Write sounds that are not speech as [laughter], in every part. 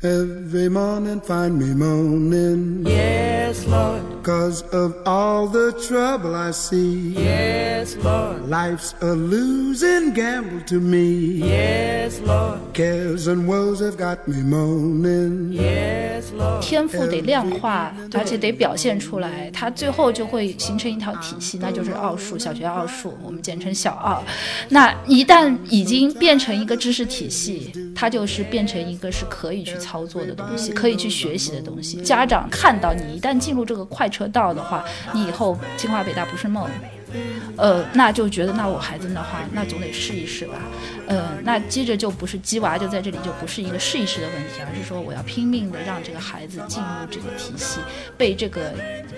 Every morning find me moaning. Yes, Lord. Cause of all the trouble I see. Yes, Lord. Life's a losing gamble to me. Yes, Lord. Cares and woes have got me moaning. Yes, Lord. 天赋得量化，而且得表现出来，它最后就会形成一套体系，那就是奥数，小学奥数，我们简称小奥。那一旦已经变成一个知识体系，它就是变成一个是可以去操作的东西，可以去学习的东西。家长看到你一旦进入这个快车道的话，你以后清华北大不是梦。呃，那就觉得那我孩子的话，那总得试一试吧。呃，那接着就不是鸡娃就在这里就不是一个试一试的问题，而是说我要拼命的让这个孩子进入这个体系，被这个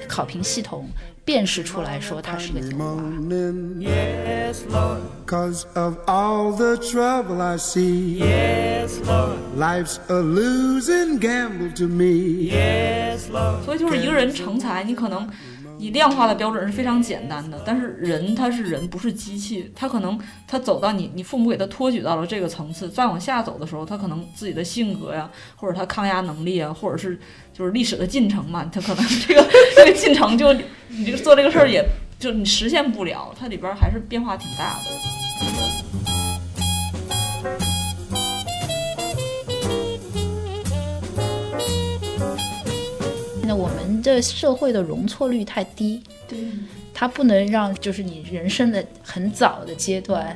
考评系统辨识出来说他是个鸡娃。Moaning. Yes, Lord. Cause of all the trouble I see. Yes, Lord. Life's a losing gamble to me. Yes, Lord. 所以就是一个人成才，你可能以量化的标准是非常简单的，但是人他是人，不是机器，他可能他走到你你父母给他托举到了这个层次，再往下走的时候，他可能自己的性格呀，或者他抗压能力啊，或者是就是历史的进程嘛，它可能这个这个进程就你这个做这个事儿也就你实现不了，它里边还是变化挺大的。那我们的社会的容错率太低，对，它不能让就是你人生的很早的阶段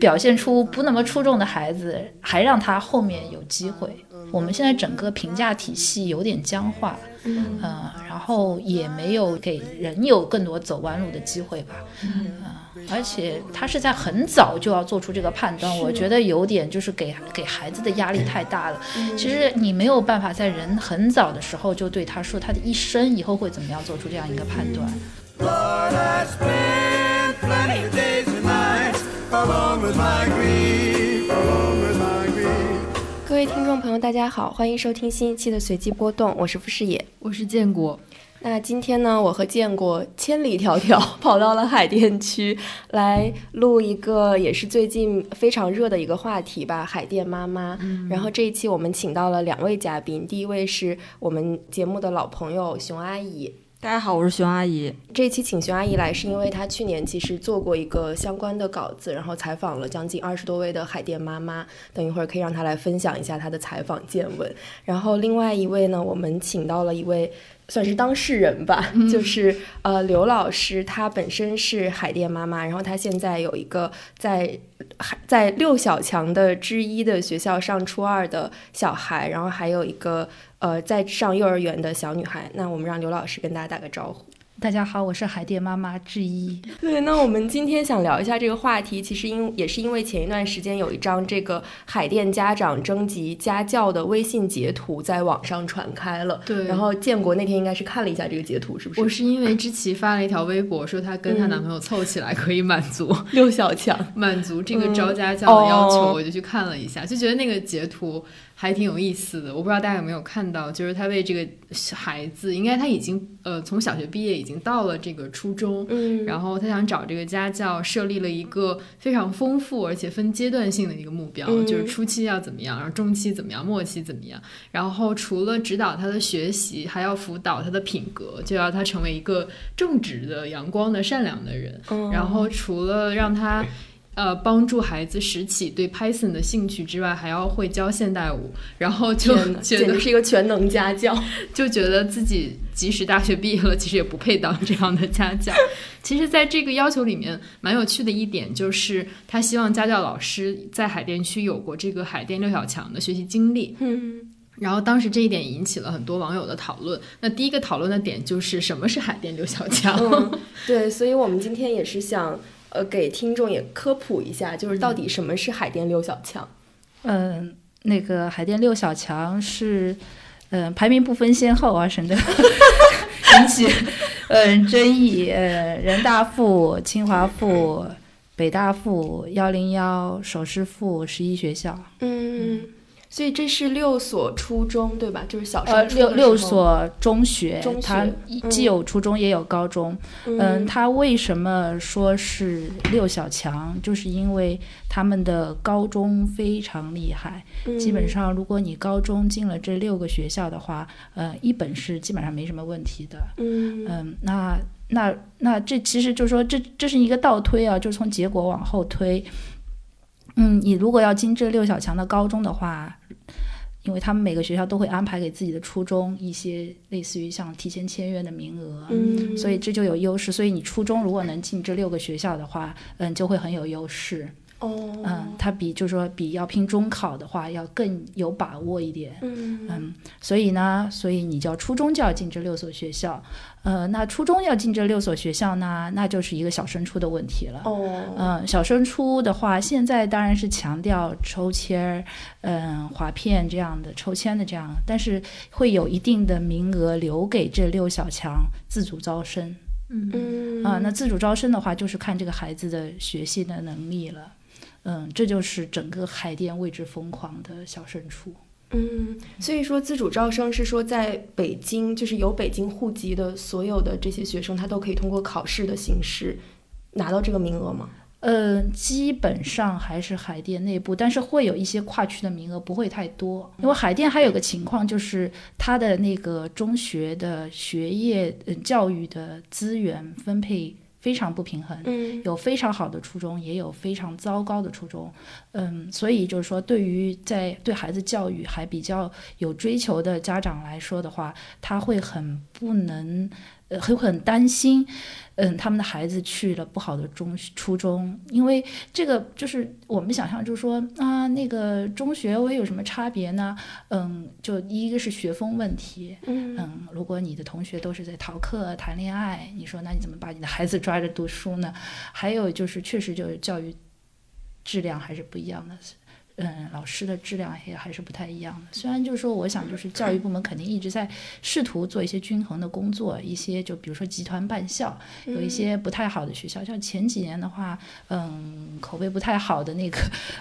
表现出不那么出众的孩子，还让他后面有机会。我们现在整个评价体系有点僵化，嗯、然后也没有给人有更多走弯路的机会吧，嗯、而且他是在很早就要做出这个判断，我觉得有点就是给给孩子的压力太大了。其实你没有办法在人很早的时候就对他说他的一生以后会怎么样做出这样一个判断。Lord, I spent plenty of days and nights alone with my grief, 位听众朋友，大家好，欢迎收听新一期的随机波动，我是傅视野。我是建国，那今天呢，我和建国千里迢迢 [laughs] 跑到了海淀区来录一个也是最近非常热的一个话题吧，海淀妈妈。然后这一期我们请到了两位嘉宾，第一位是我们节目的老朋友熊阿姨。大家好，我是熊阿姨。这一期请熊阿姨来，是因为她去年其实做过一个相关的稿子，然后采访了将近二十多位的海淀妈妈。等一会儿可以让她来分享一下她的采访见闻。然后另外一位呢，我们请到了一位算是当事人吧，[laughs] 就是呃刘老师，她本身是海淀妈妈，然后她现在有一个在海在六小强的之一的学校上初二的小孩，然后还有一个呃在上幼儿园的小女孩。那我们让刘老师跟大家打个招呼。大家好，我是海淀妈妈之一。对，那我们今天想聊一下这个话题，其实因也是因为前一段时间有一张这个海淀家长征集家教的微信截图在网上传开了。对然后建国那天应该是看了一下这个截图，是不是？我是因为知琪发了一条微博，说她跟她男朋友凑起来可以满足、[laughs] 六小强。[laughs] 满足这个招家教的要求，哦我就去看了一下，就觉得那个截图还挺有意思的。我不知道大家有没有看到，就是他为这个孩子，应该他已经呃从小学毕业，已经到了这个初中，嗯，然后他想找这个家教，设立了一个非常丰富而且分阶段性的一个目标，嗯就是初期要怎么样，然后中期怎么样，末期怎么样。然后除了指导他的学习，还要辅导他的品格，就要他成为一个正直的、阳光的、善良的人。嗯然后除了让他呃帮助孩子拾起对 Python 的兴趣之外，还要会教现代舞，[laughs] 然后就 [laughs] 觉得是一个全能家教。[laughs] 就觉得自己即使大学毕业了，其实也不配当这样的家教。其实，在这个要求里面，蛮有趣的一点就是，他希望家教老师在海淀区有过这个海淀六小强的学习经历。嗯然后当时这一点引起了很多网友的讨论。那第一个讨论的点就是什么是海淀六小强？嗯，对，所以我们今天也是想呃给听众也科普一下，就是到底什么是海淀六小强。嗯，那个海淀六小强是，嗯、排名不分先后啊，省得 [laughs] 引起嗯争议。呃，人大附、清华附、北大附、幺零幺、首师附十一学校。嗯，所以这是六所初中对吧？就是小呃，六六所中学，中学它既嗯有初中也有高中。嗯，它为什么说是六小强？就是因为他们的高中非常厉害，基本上如果你高中进了这六个学校的话，呃，一本是基本上没什么问题的。嗯嗯，那那那这其实就是说，这这是一个倒推啊，就是从结果往后推。嗯，你如果要进这六小强的高中的话，因为他们每个学校都会安排给自己的初中一些类似于像提前签约的名额，嗯，所以这就有优势。所以你初中如果能进这六个学校的话，嗯，就会很有优势。哦，嗯，它比就是说比要拼中考的话要更有把握一点。嗯嗯，所以呢，所以你叫初中就要进这六所学校，呃，那初中要进这六所学校呢，那就是一个小升初的问题了。哦，嗯，小升初的话，现在当然是强调抽签儿，嗯，划片这样的抽签的这样，但是会有一定的名额留给这六小强自主招生嗯啊、那自主招生的话，就是看这个孩子的学习的能力了。嗯，这就是整个海淀为之疯狂的小升初。嗯，所以说自主招生是说在北京，就是有北京户籍的所有的这些学生，他都可以通过考试的形式拿到这个名额吗？呃，基本上还是海淀内部，但是会有一些跨区的名额，不会太多。因为海淀还有个情况，就是它的那个中学的学业、呃、教育的资源分配非常不平衡。嗯有非常好的初中，也有非常糟糕的初中，嗯，所以就是说，对于在对孩子教育还比较有追求的家长来说的话，他会很不能，呃，会很担心，嗯，他们的孩子去了不好的中初中，因为这个就是我们想象，就是说啊，那个中学会有什么差别呢？嗯，就一个是学风问题，嗯嗯，如果你的同学都是在逃课、谈恋爱，你说那你怎么把你的孩子抓着读书呢？还有就是，确实就是教育质量还是不一样的，嗯，老师的质量也还是不太一样的。虽然就是说，我想就是教育部门肯定一直在试图做一些均衡的工作，一些就比如说集团办校，有一些不太好的学校，像前几年的话，嗯，口碑不太好的那个，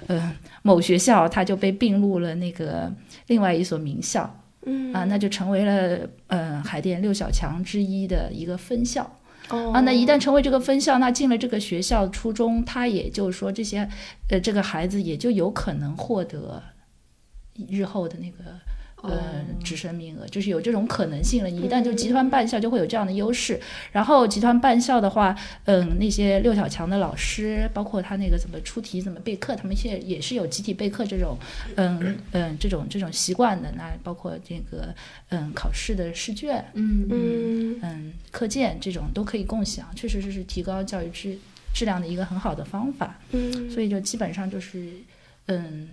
嗯，某学校它就被并入了那个另外一所名校。嗯啊，那就成为了呃海淀六小强之一的一个分校啊。那一旦成为这个分校，那进了这个学校初中，他也就是说这些呃这个孩子也就有可能获得日后的那个。呃，直升名额就是有这种可能性了。你一旦就集团办校，就会有这样的优势。然后集团办校的话，嗯，那些六小强的老师，包括他那个怎么出题、怎么备课，他们现在也是有集体备课这种，嗯嗯，这种这种习惯的。那包括这个嗯考试的试卷，嗯嗯嗯课件这种都可以共享，确实这是提高教育质质量的一个很好的方法。嗯所以就基本上就是嗯。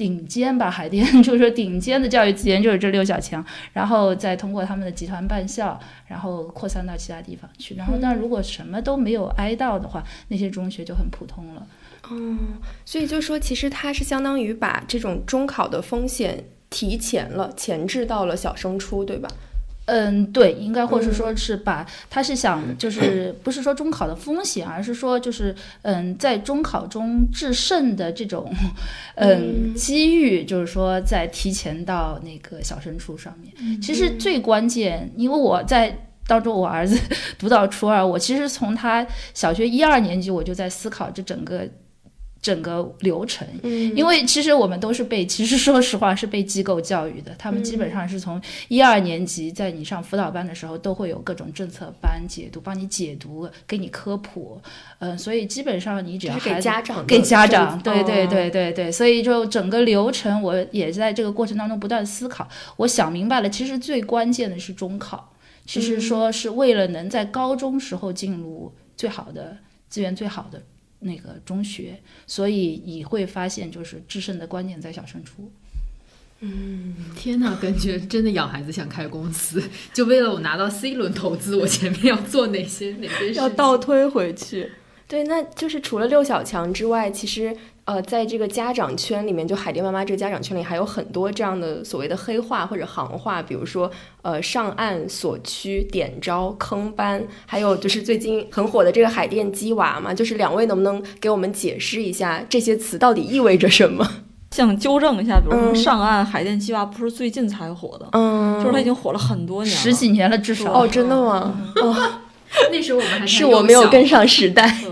顶尖吧，海淀 [laughs] 就是说顶尖的教育资源就是这六小强，然后再通过他们的集团办校，然后扩散到其他地方去。然后，但如果什么都没有挨到的话，那些中学就很普通了。哦，所以就说其实它是相当于把这种中考的风险提前了，前置到了小升初，对吧？嗯，对，应该或是说是把，他是想就是不是说中考的风险，而是说就是嗯，在中考中制胜的这种嗯机遇，就是说在提前到那个小升初上面。其实最关键，因为我在。当中，我儿子 [laughs] 读到初二，我其实从他小学一二年级我就在思考这整个整个流程，嗯。因为其实我们都是被，其实说实话是被机构教育的，他们基本上是从一二年级，在你上辅导班的时候，都会有各种政策班解读，帮你解读，给你科普，嗯、所以基本上你只要就是给家长给家长，对对哦对对对，所以就整个流程，我也在这个过程当中不断思考。我想明白了，其实最关键的是中考，其实说是为了能在高中时候进入最好的资源最好的那个中学，所以你会发现，就是制胜的关键在小升初。嗯天呐，感觉真的养孩子像开公司，就为了我拿到 C 轮投资，我前面要做哪些哪些事情？要倒推回去。对，那就是除了六小强之外，其实呃，在这个家长圈里面，就海淀妈妈这个家长圈里，还有很多这样的所谓的黑话或者行话，比如说呃上岸、所区、点招、坑班，还有就是最近很火的这个海淀鸡娃嘛，就是两位能不能给我们解释一下这些词到底意味着什么？[laughs] 想纠正一下，比如说嗯上岸海淀鸡娃不是最近才火的，嗯，就是它已经火了很多年了，十几年了至少。哦，真的吗？哦，[laughs] 那时候我们还是我没有跟上时代。对，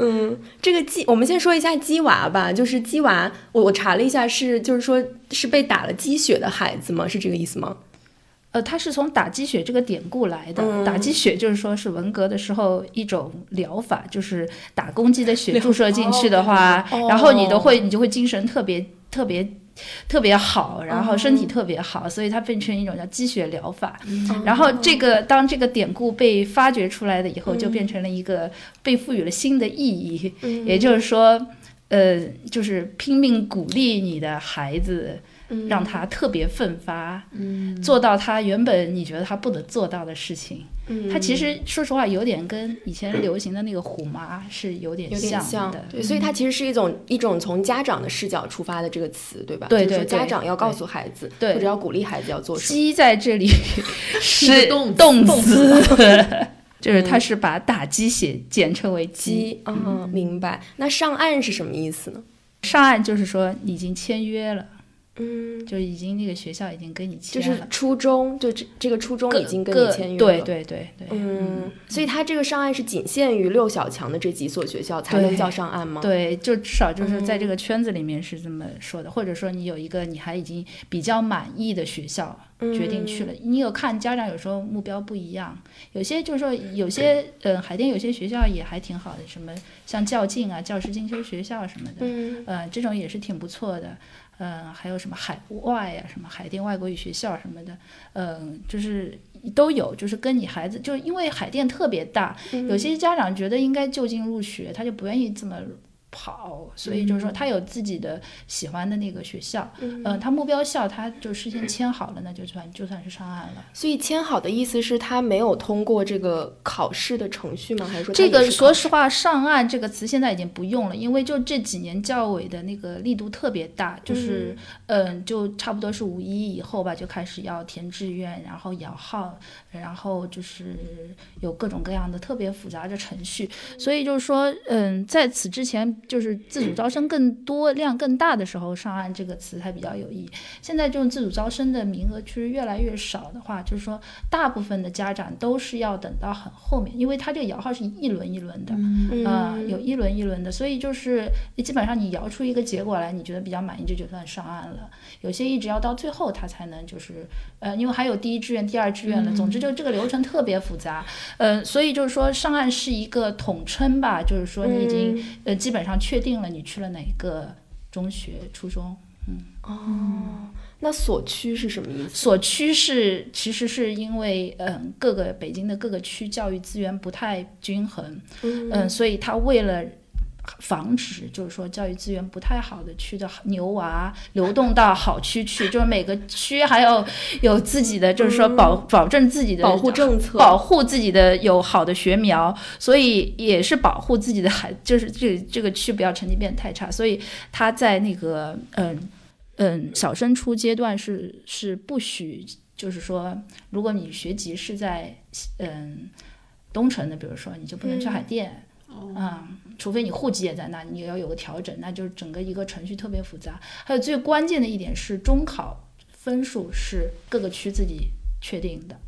嗯，这个鸡，我们先说一下鸡娃吧。就是鸡娃，我我查了一下是，就是说是被打了鸡血的孩子吗？是这个意思吗？呃，它是从打鸡血这个典故来的。嗯打鸡血就是说是文革的时候一种疗法，就是打公鸡的血注射进去的话，哦然后你都会你就会精神特别特别。特别好，然后身体特别好，所以它变成一种叫积雪疗法。然后这个当这个典故被发掘出来的以后，就变成了一个被赋予了新的意义，嗯。也就是说，呃，就是拼命鼓励你的孩子，嗯。让他特别奋发，做到他原本你觉得他不能做到的事情。嗯他其实说实话，有点跟以前流行的那个虎妈是有点像像的。对，所以它其实是一种一种从家长的视角出发的这个词，对吧？对就是家长要告诉孩子，对或者要鼓励孩子要做什么。鸡在这里是个动词动词，[laughs] 就是它是把打鸡血简称为鸡。鸡，嗯，明白。那上岸是什么意思呢？上岸就是说你已经签约了，嗯，就已经那个学校已经跟你签了，是初中，就这这个初中已经跟你签约了。对对对对，嗯，所以他这个上岸是仅限于六小强的这几所学校才能叫上岸吗？，对，就至少就是在这嗯个圈子里面是这么说的，或者说你有一个你还已经比较满意的学校，决定去嗯了。你有看家长有时候目标不一样，有些就是说有些呃海淀有些学校也还挺好的，什么像较劲啊、教师进修学校什么的，嗯呃这种也是挺不错的。呃，还有什么海外呀、什么海淀外国语学校什么的，嗯、就是都有，就是跟你孩子，就因为海淀特别大，嗯有些家长觉得应该就近入学，他就不愿意这么跑，所以就是说他有自己的喜欢的那个学校，嗯、他目标校他就事先签好了，那就算就算是上岸了。所以签好的意思是他没有通过这个考试的程序吗？还是说他这个说实话，上岸这个词现在已经不用了，因为就这几年教委的那个力度特别大，就是嗯、就差不多是五一以后吧，就开始要填志愿，然后摇号，然后就是有各种各样的特别复杂的程序，所以就是说，嗯，在此之前，就是自主招生更多量更大的时候，上岸这个词才比较有意义。现在这种自主招生的名额其实越来越少的话，就是说，大部分的家长都是要等到很后面，因为他这个摇号是一轮一轮的，嗯啊、有一轮一轮的，所以就是基本上你摇出一个结果来，你觉得比较满意，这就算上岸了。有些一直要到最后他才能就是呃，因为还有第一志愿、第二志愿的，总之就这个流程特别复杂，呃，所以就是说上岸是一个统称吧，就是说你已经、呃基本上确定了你去了哪个中学、初中。嗯哦，那所区是什么意思？所区是其实是因为嗯各个北京的各个区教育资源不太均衡，嗯，所以他为了。防止就是说教育资源不太好的区的牛娃流动到好区去，就是每个区还要有自己的，就是说保、保证自己的保护政策。保护自己的有好的学苗，所以也是保护自己的孩，就是这这个区不要成绩变得太差，所以他在那个嗯嗯小升初阶段是是不许，就是说如果你学籍是在嗯东城的，比如说你就不能去海淀。啊、除非你户籍也在那，你也要有个调整，那就是整个一个程序特别复杂。还有最关键的一点是，中考分数是各个区自己确定的。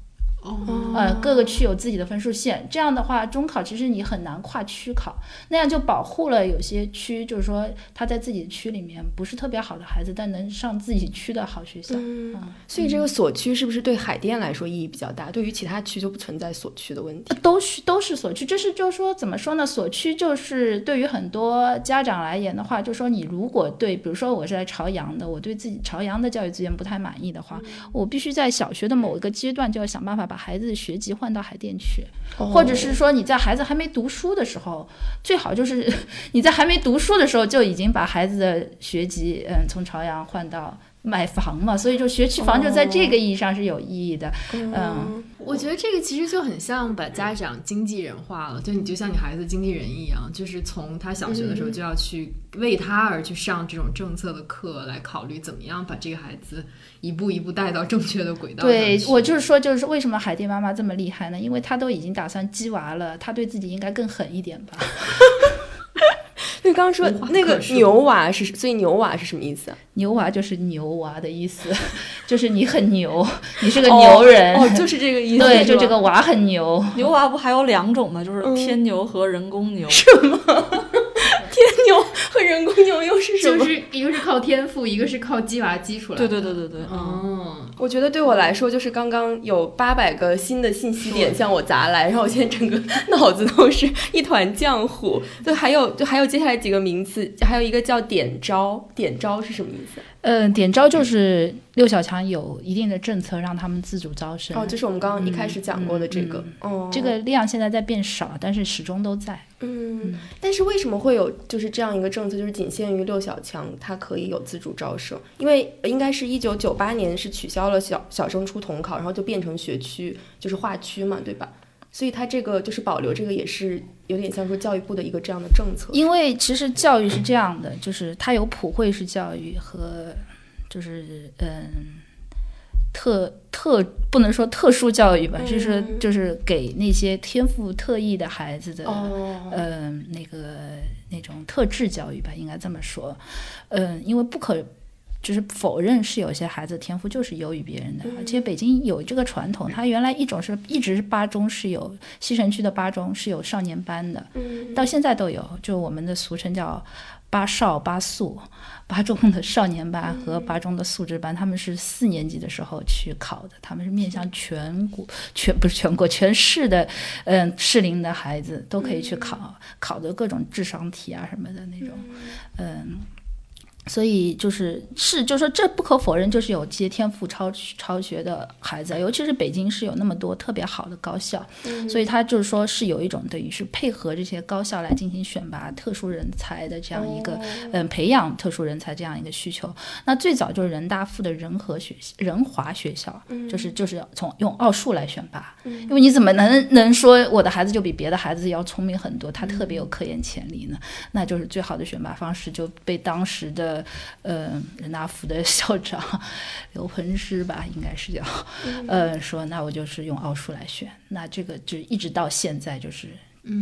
哦，呃，各个区有自己的分数线，这样的话，中考其实你很难跨区考，那样就保护了有些区，就是说他在自己的区里面不是特别好的孩子，但能上自己区的好学校。嗯嗯所以这个锁区是不是对海淀来说意义比较大？对于其他区就不存在锁区的问题。都是都是锁区，这是就是说怎么说呢？锁区就是对于很多家长来言的话，就说你如果对，比如说我是在朝阳的，我对自己朝阳的教育资源不太满意的话，我必须在小学的某一个阶段就要想办法把孩子的学籍换到海淀去，或者是说你在孩子还没读书的时候，最好就是 [laughs] 你在还没读书的时候就已经把孩子的学籍，嗯，从朝阳换到。买房嘛，所以就学区房就在这个意义上是有意义的，嗯我觉得这个其实就很像把家长经纪人化了，就你就像你孩子经纪人一样，就是从他小学的时候就要去为他而去上这种政策的课，来考虑怎么样把这个孩子一步一步带到正确的轨道对我就是说，就是为什么海淀妈妈这么厉害呢？因为她都已经打算鸡娃了，她对自己应该更狠一点吧。对，刚刚说那个牛娃是，所以牛娃是什么意思啊？牛娃就是牛娃的意思，[laughs] 就是你很牛，你是个牛人。哦，就是这个意思。对，就这个娃很牛。牛娃不还有两种吗？就是嗯天牛和人工牛。天牛和人工牛又是什么？就是一个是靠天赋，一个是靠鸡娃鸡出来的。对对对对对，嗯，哦，我觉得对我来说，就是刚刚有八百个新的信息点向我砸来，然后我现在整个 [laughs] 脑子都是一团浆糊。对，还有就还有接下来几个名词，还有一个叫点招，点招是什么意思？嗯，点招就是六小强有一定的政策让他们自主招生。哦，就是我们刚刚一开始讲过的这个。哦，这个量现在在变少，但是始终都在。嗯，但是为什么会有就是这样一个政策，就是仅限于六小强，它可以有自主招生？因为应该是一九九八年是取消了小小升初统考，然后就变成学区，就是划区嘛，对吧？所以它这个就是保留这个也是有点像说教育部的一个这样的政策。因为其实教育是这样的，就是它有普惠式教育和就是嗯特特不能说特殊教育吧，嗯就是就是给那些天赋特异的孩子的哦，嗯，那个那种特质教育吧，应该这么说。嗯，因为不可就是否认是有些孩子天赋就是优于别人的，而且北京有这个传统，它原来一种是一直是八中是有西城区的八中是有少年班的，嗯到现在都有，就我们的俗称叫八少八素。八中的少年班和八中的素质班，他们是四年级的时候去考的，他们是面向全国全不是全国全市的，嗯，适龄的孩子都可以去考，考的各种智商题啊什么的那种，嗯。所以就是是，就是说这不可否认，就是有些天赋超超学的孩子，尤其是北京是有那么多特别好的高校，所以他就是说是有一种等于是配合这些高校来进行选拔特殊人才的这样一个、嗯培养特殊人才这样一个需求。那最早就是人大附的仁和学仁华学校，就是就是从用奥数来选拔，因为你怎么能能说我的孩子就比别的孩子要聪明很多，他特别有科研潜力呢？那就是最好的选拔方式就被当时的。呃，人大附的校长 [laughs] 刘鹏师吧，应该是叫，[laughs] 呃，说那我就是用奥数来选，那这个就一直到现在就是，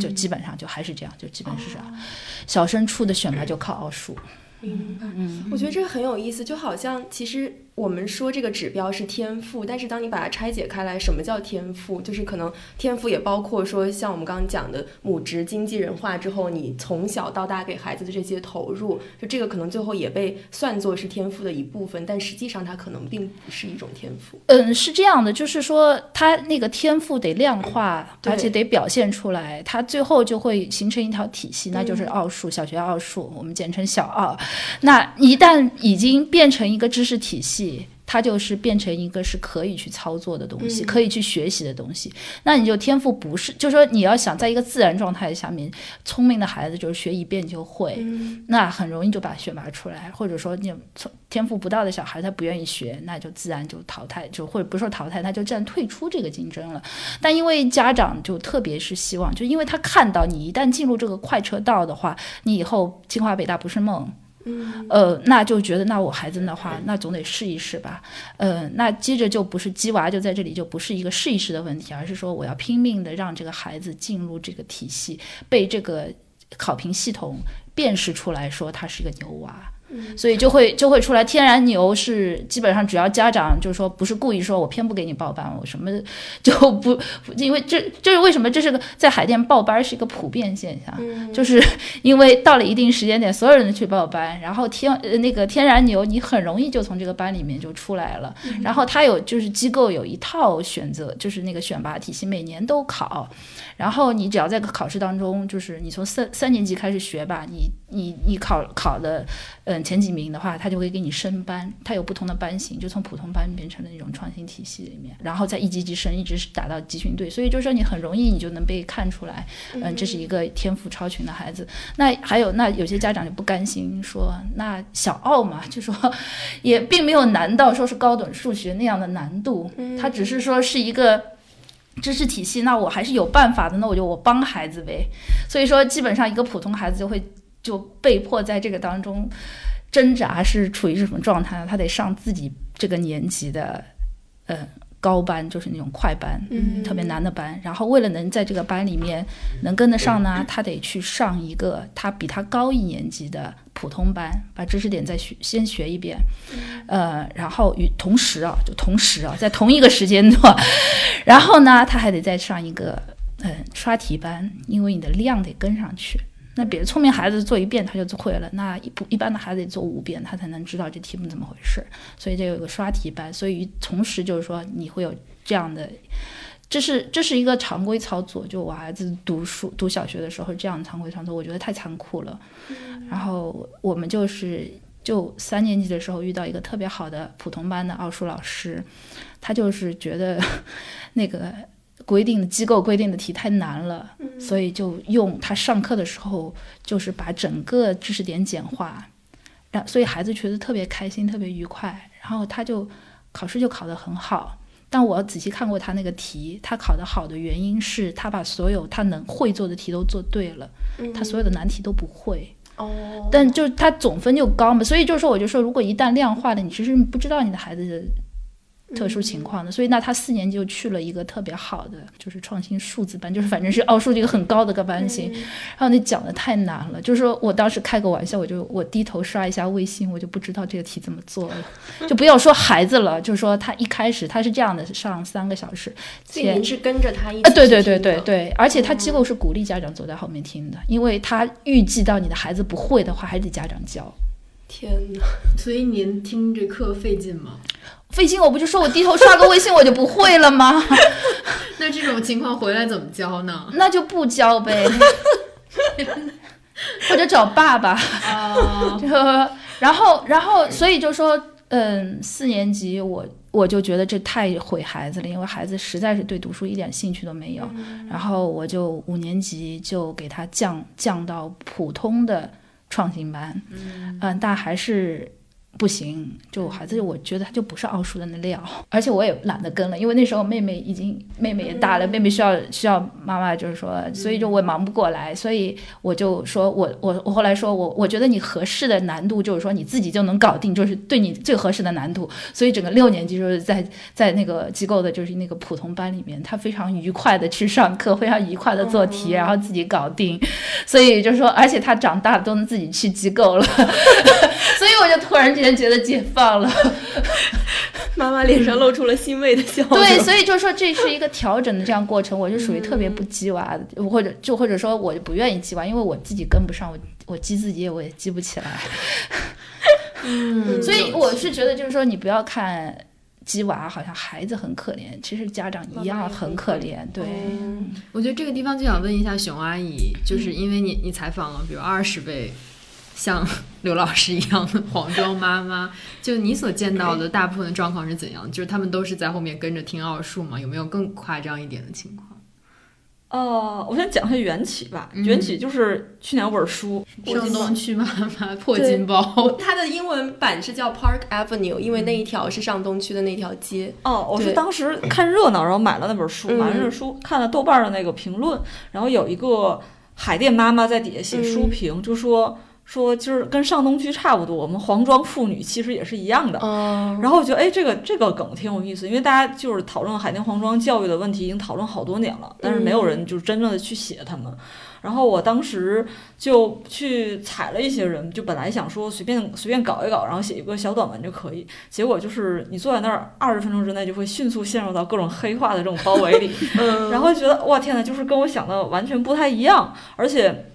就基本上就还是这样，就基本是这样，小升初的选拔就靠奥数。嗯，我觉得这个很有意思，就好像其实我们说这个指标是天赋，但是当你把它拆解开来，什么叫天赋？就是可能天赋也包括说，像我们刚刚讲的母职经济人化之后，你从小到大给孩子的这些投入，就这个可能最后也被算作是天赋的一部分，但实际上它可能并不是一种天赋。嗯，是这样的，就是说他那个天赋得量化，对而且得表现出来，它最后就会形成一条体系，那就是奥数，小学奥数，我们简称小奥。那一旦已经变成一个知识体系，它就是变成一个是可以去操作的东西，嗯可以去学习的东西。那你就天赋不是，就是说你要想在一个自然状态下面，聪明的孩子就是学一遍就会，嗯那很容易就把选拔出来，或者说你从天赋不到的小孩他不愿意学，那就自然就淘汰，就或者不是说淘汰，他就自然退出这个竞争了。但因为家长就特别是希望，就因为他看到你一旦进入这个快车道的话，你以后清华北大不是梦。嗯呃，那就觉得那我孩子的话，那总得试一试吧。呃，那接着就不是鸡娃就在这里就不是一个试一试的问题，而是说我要拼命的让这个孩子进入这个体系，被这个考评系统辨识出来说他是个牛娃。所以就会就会出来，天然牛是基本上只要家长就是说不是故意说我偏不给你报班，我什么就不，[laughs] 因为这这是为什么这是个在海淀报班是一个普遍现象，就是因为到了一定时间点，所有人都去报班，然后天呃那个天然牛你很容易就从这个班里面就出来了，然后他有就是机构有一套选择，就是那个选拔体系，每年都考，然后你只要在考试当中，就是你从三三年级开始学吧，你你你考考的嗯前几名的话，他就会给你升班，它有不同的班型，就从普通班变成了那种创新体系里面，然后再一级级升，一直是打到集训队，所以就是说你很容易你就能被看出来，嗯，这是一个天赋超群的孩子。那还有那有些家长就不甘心，说那小奥嘛，就说也并没有难到说是高等数学那样的难度，它只是说是一个。知识体系，那我还是有办法的，那我就我帮孩子呗。所以说，基本上一个普通孩子就会就被迫在这个当中挣扎，是处于什么状态？他得上自己这个年级的，嗯，高班，就是那种快班，嗯特别难的班。然后为了能在这个班里面能跟得上呢，他得去上一个他比他高一年级的普通班，把知识点再学先学一遍。呃，然后与同时啊，就同时啊，在同一个时间段，然后呢，他还得再上一个嗯刷题班，因为你的量得跟上去。那别的聪明孩子做一遍他就会了，那一不一般的孩子得做五遍，他才能知道这题目怎么回事。所以这有个刷题班，所以同时就是说你会有这样的，这是这是一个常规操作。就我孩子读书读小学的时候这样常规操作，我觉得太残酷了。然后我们就是就三年级的时候遇到一个特别好的普通班的奥数老师，他就是觉得 [laughs] 那个规定的机构规定的题太难了，所以就用他上课的时候就是把整个知识点简化，让所以孩子觉得特别开心，特别愉快，然后他就考试就考得很好。但我仔细看过他那个题，他考得好的原因是他把所有他能会做的题都做对了，他所有的难题都不会。哦，但就他总分就高嘛，所以就是说，我就说，如果一旦量化了，你其实不知道你的孩子的特殊情况的，所以那他四年级就去了一个特别好的，就是创新数字班，就是反正是奥数这个很高的个班型，然后那讲的太难了，就是说我当时开个玩笑，我就我低头刷一下微信，我就不知道这个题怎么做了，[laughs] 就不要说孩子了，就是说他一开始他是这样的，上三个小时，所以您是跟着他一起啊，对对对对对，而且他机构是鼓励家长坐在后面听的，因为他预计到你的孩子不会的话，还得家长教。天哪，所以您听这课费劲吗？费劲，我不就说我低头刷个微信我就不会了吗？[laughs] 那这种情况回来怎么教呢？那就不教呗，[laughs] 或者找爸爸。啊，[laughs] 就然后然后所以就说，嗯，四年级我我就觉得这太毁孩子了，因为孩子实在是对读书一点兴趣都没有。然后我就五年级就给他降降到普通的创新班，嗯，但还是。不行，就孩子，我觉得他就不是奥数的那料，而且我也懒得跟了，因为那时候妹妹已经妹妹也大了，妹妹需要需要妈妈，就是说，所以就我也忙不过来，所以我就说我我我后来说我我觉得你合适的难度就是说你自己就能搞定，就是对你最合适的难度，所以整个六年级就是在在那个机构的就是那个普通班里面，他非常愉快的去上课，非常愉快的做题，然后自己搞定，所以就是说，而且他长大都能自己去机构了，[laughs] 所以我就突然之间觉得解放了。[laughs] 妈妈脸上露出了欣慰的笑容。对，所以就是说这是一个调整的这样过程，我是属于特别不鸡娃的，或者就或者说我就不愿意鸡娃，因为我自己跟不上，我我鸡自己我也鸡不起来。嗯所以我是觉得就是说你不要看鸡娃好像孩子很可怜，其实家长一样很可怜。对，嗯我觉得这个地方就想问一下熊阿姨，就是因为你你采访了比如二十位像 [laughs] 刘老师一样的黄庄妈妈，就你所见到的大部分的状况是怎样？就是他们都是在后面跟着听奥数吗？有没有更夸张一点的情况？呃，我先讲一下缘起吧。嗯缘起就是去年有本书，上东区妈妈破金包，它的英文版是叫 Park Avenue，因为那一条是上东区的那条街。哦，我是当时看热闹，然后买了那本书，嗯买了那本书，看了豆瓣儿的那个评论，然后有一个海淀妈妈在底下写书嗯评，就说说就是跟上东区差不多，我们黄庄妇女其实也是一样的。嗯，然后我觉得，哎，这个这个梗挺有意思，因为大家就是讨论海淀黄庄教育的问题，已经讨论好多年了，但是没有人就是真正的去写他们。然后我当时就去采了一些人，就本来想说随便随便搞一搞，然后写一个小短文就可以。结果就是你坐在那儿，二十分钟之内就会迅速陷入到各种黑化的这种包围里，[laughs] 嗯然后觉得哇天呐，就是跟我想的完全不太一样，而且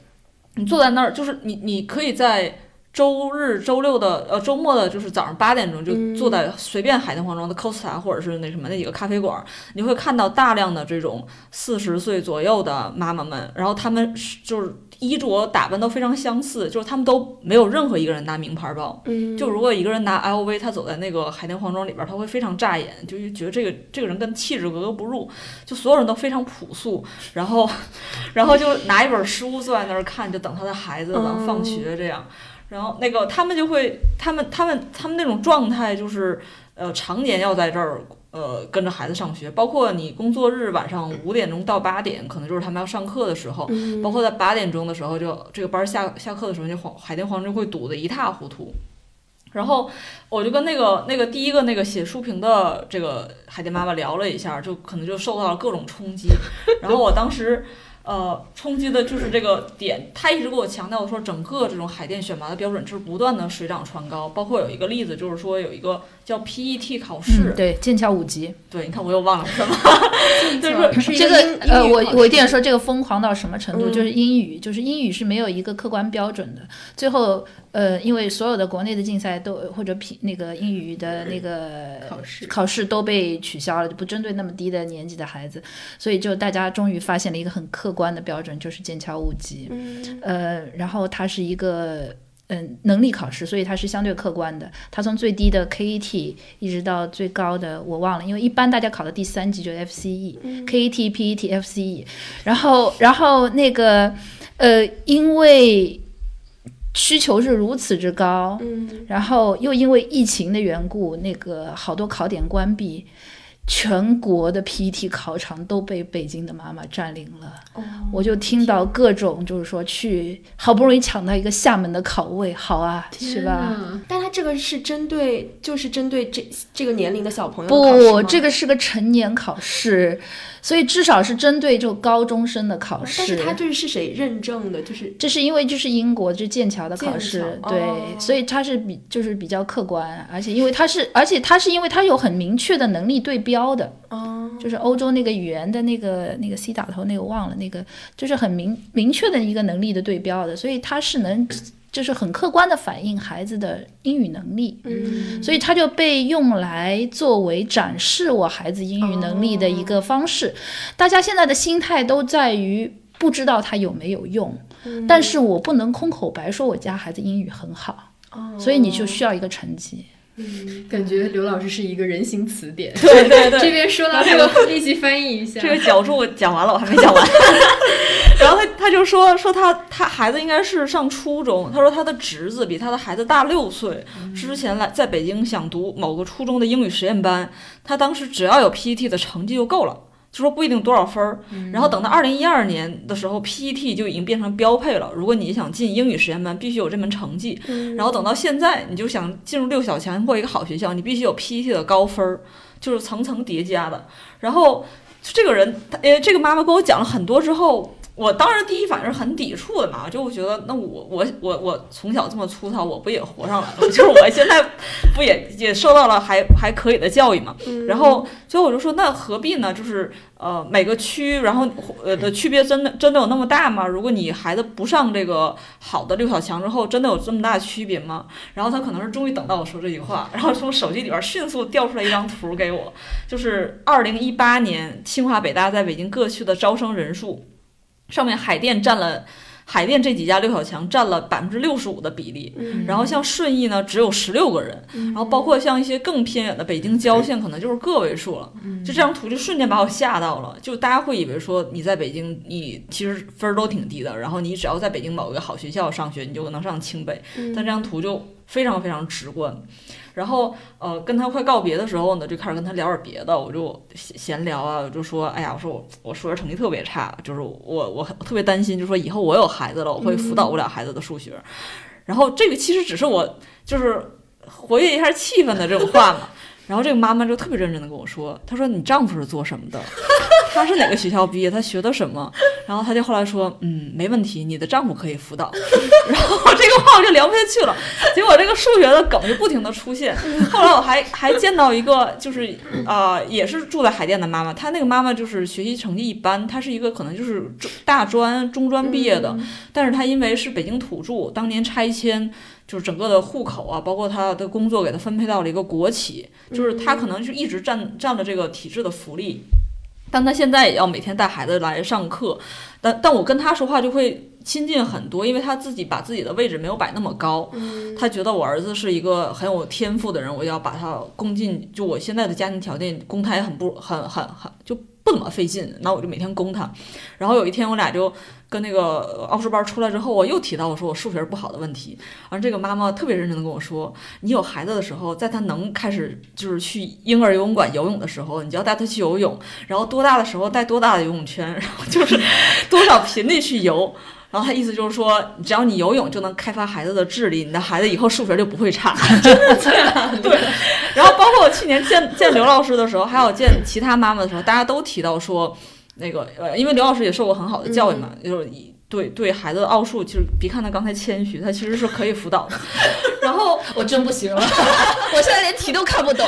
你坐在那儿，就是你你可以在。周日、周六的呃周末的，就是早上八点钟就坐在随便海淀黄庄的 Costa 或者是那什么那几个咖啡馆，你会看到大量的这种四十岁左右的妈妈们，然后她们是就是衣着打扮都非常相似，就是他们都没有任何一个人拿名牌包。嗯就如果一个人拿 LV，他走在那个海淀黄庄里边儿，他会非常扎眼，就是觉得这个这个人跟气质格格不入，就所有人都非常朴素，然后 [laughs] 然后就拿一本书坐在那儿看，就等他的孩子等放学这样。然后那个他们就会，他们他们他们那种状态就是，呃，常年要在这儿，呃，跟着孩子上学，包括你工作日晚上五点钟到八点，可能就是他们要上课的时候，嗯包括在八点钟的时候就这个班儿下下课的时候，就黄海淀黄庄会堵得一塌糊涂。然后我就跟那个那个第一个那个写书评的这个海淀妈妈聊了一下，就可能就受到了各种冲击。然后我当时呃冲击的就是这个点，他一直给我强调说，整个这种海淀选拔的标准就是不断的水涨船高。包括有一个例子，就是说有一个叫 PET 考试，嗯，对，剑桥五级，对，你看我又忘了什么，[laughs] 就是这个呃，我我一定要说，这这个疯狂到什么程度？嗯就是英语，就是英语是没有一个客观标准的。最后，呃，因为所有的国内的竞赛都或者评那个英语的那个考试考试都被取消了，就不针对那么低的年级的孩子，所以就大家终于发现了一个很客观的标准，就是剑桥五级。嗯呃，然后它是一个嗯能力考试，所以它是相对客观的。它从最低的 KET 一直到最高的我忘了，因为一般大家考的第三级就是 FCE、KET、PET、FCE，然后然后那个呃，因为需求是如此之高，嗯然后又因为疫情的缘故，那个好多考点关闭。全国的 PET 考场都被北京的妈妈占领了，哦我就听到各种就是说去好不容易抢到一个厦门的考位，好啊，是吧？但他这个是针对，就是针对这这个年龄的小朋友不，这个是个成年考试，所以至少是针对就高中生的考试。但是他这是谁认证的？就是这是因为就是英国这剑桥的考试对，哦所以它是比就是比较客观，而且因为它是，而且它是因为它有很明确的能力对标的，哦，就是欧洲那个语言的那个那个 C 打头那个忘了那个，就是很明明确的一个能力的对标的，所以它是能就是很客观的反映孩子的英语能力。嗯所以它就被用来作为展示我孩子英语能力的一个方式。大家现在的心态都在于不知道它有没有用，但是我不能空口白说我家孩子英语很好，所以你就需要一个成绩。感觉刘老师是一个人形词典。对对对，这边说到这个，立即翻译一下。这个角柱讲完了，我还没讲完。[laughs] 然后他他就说说他他孩子应该是上初中，他说他的侄子比他的孩子大六岁，之前来在北京想读某个初中的英语实验班，他当时只要有 PET 的成绩就够了。就说不一定多少分儿，然后等到二零一二年的时候，PET 就已经变成标配了。如果你想进英语实验班，必须有这门成绩。然后等到现在，你就想进入六小强或一个好学校，你必须有 PET 的高分儿，就是层层叠加的。然后这个人，他呃，这个妈妈跟我讲了很多之后，我当时第一反应是很抵触的嘛，就我觉得那我我我我从小这么粗糙，我不也活上来了？[laughs] 就是我现在不也也受到了还还可以的教育嘛。然后所以我就说，那何必呢？就是呃每个区，然后呃的区别真的真的有那么大吗？如果你孩子不上这个好的六小强之后，真的有这么大的区别吗？然后他可能是终于等到我说这句话，然后从手机里边迅速调出来一张图给我，就是二零一八年清华北大在北京各区的招生人数，上面海淀占了。海淀这几家六小强占了百分之六十五的比例，然后像顺义呢只有十六个人，然后包括像一些更偏远的北京郊县，可能就是个位数了。就这张图就瞬间把我吓到了，就大家会以为说你在北京，你其实分儿都挺低的，然后你只要在北京某一个好学校上学，你就能上清北。但这张图就非常非常直观。然后呃，跟他快告别的时候呢，就开始跟他聊点别的，我就闲闲聊啊，我就说，哎呀，我说我我数学成绩特别差，就是我我特别担心，就说以后我有孩子了，我会辅导不了孩子的数学。然后这个其实只是我就是活跃一下气氛的这种话嘛。然后这个妈妈就特别认真的跟我说，她说你丈夫是做什么的？[laughs] 他是哪个学校毕业？他学的什么？然后她就后来说，嗯，没问题，你的丈夫可以辅导。[laughs] 然后这个话我就聊不下去了。结果这个数学的梗就不停的出现。后来我还还见到一个，就是呃，也是住在海淀的妈妈，她那个妈妈就是学习成绩一般，她是一个可能就是中大专、中专毕业的，但是她因为是北京土著，当年拆迁。就是整个的户口啊，包括他的工作，给他分配到了一个国企，就是他可能就一直占占了这个体制的福利，但他现在也要每天带孩子来上课，但但我跟他说话就会亲近很多，因为他自己把自己的位置没有摆那么高，他觉得我儿子是一个很有天赋的人，我要把他供进，就我现在的家庭条件，供他也很不很很很就不怎么费劲，那我就每天供他，然后有一天我俩就。跟那个奥数班出来之后，我又提到我说我数学不好的问题，而这个妈妈特别认真的跟我说，你有孩子的时候，在他能开始就是去婴儿游泳馆游泳的时候，你就要带他去游泳，然后多大的时候带多大的游泳圈，然后就是 [laughs] 多少频率去游。然后他意思就是说，只要你游泳就能开发孩子的智力，你的孩子以后数学就不会差。[laughs] 真的假的？对。然后包括我去年见见刘老师的时候，还有见其他妈妈的时候，大家都提到说，那个呃，因为刘老师也受过很好的教育嘛，就是以对对孩子的奥数，其实别看他刚才谦虚，他其实是可以辅导的。[laughs] 然后我真不行了，[laughs] 我现在连题都看不懂。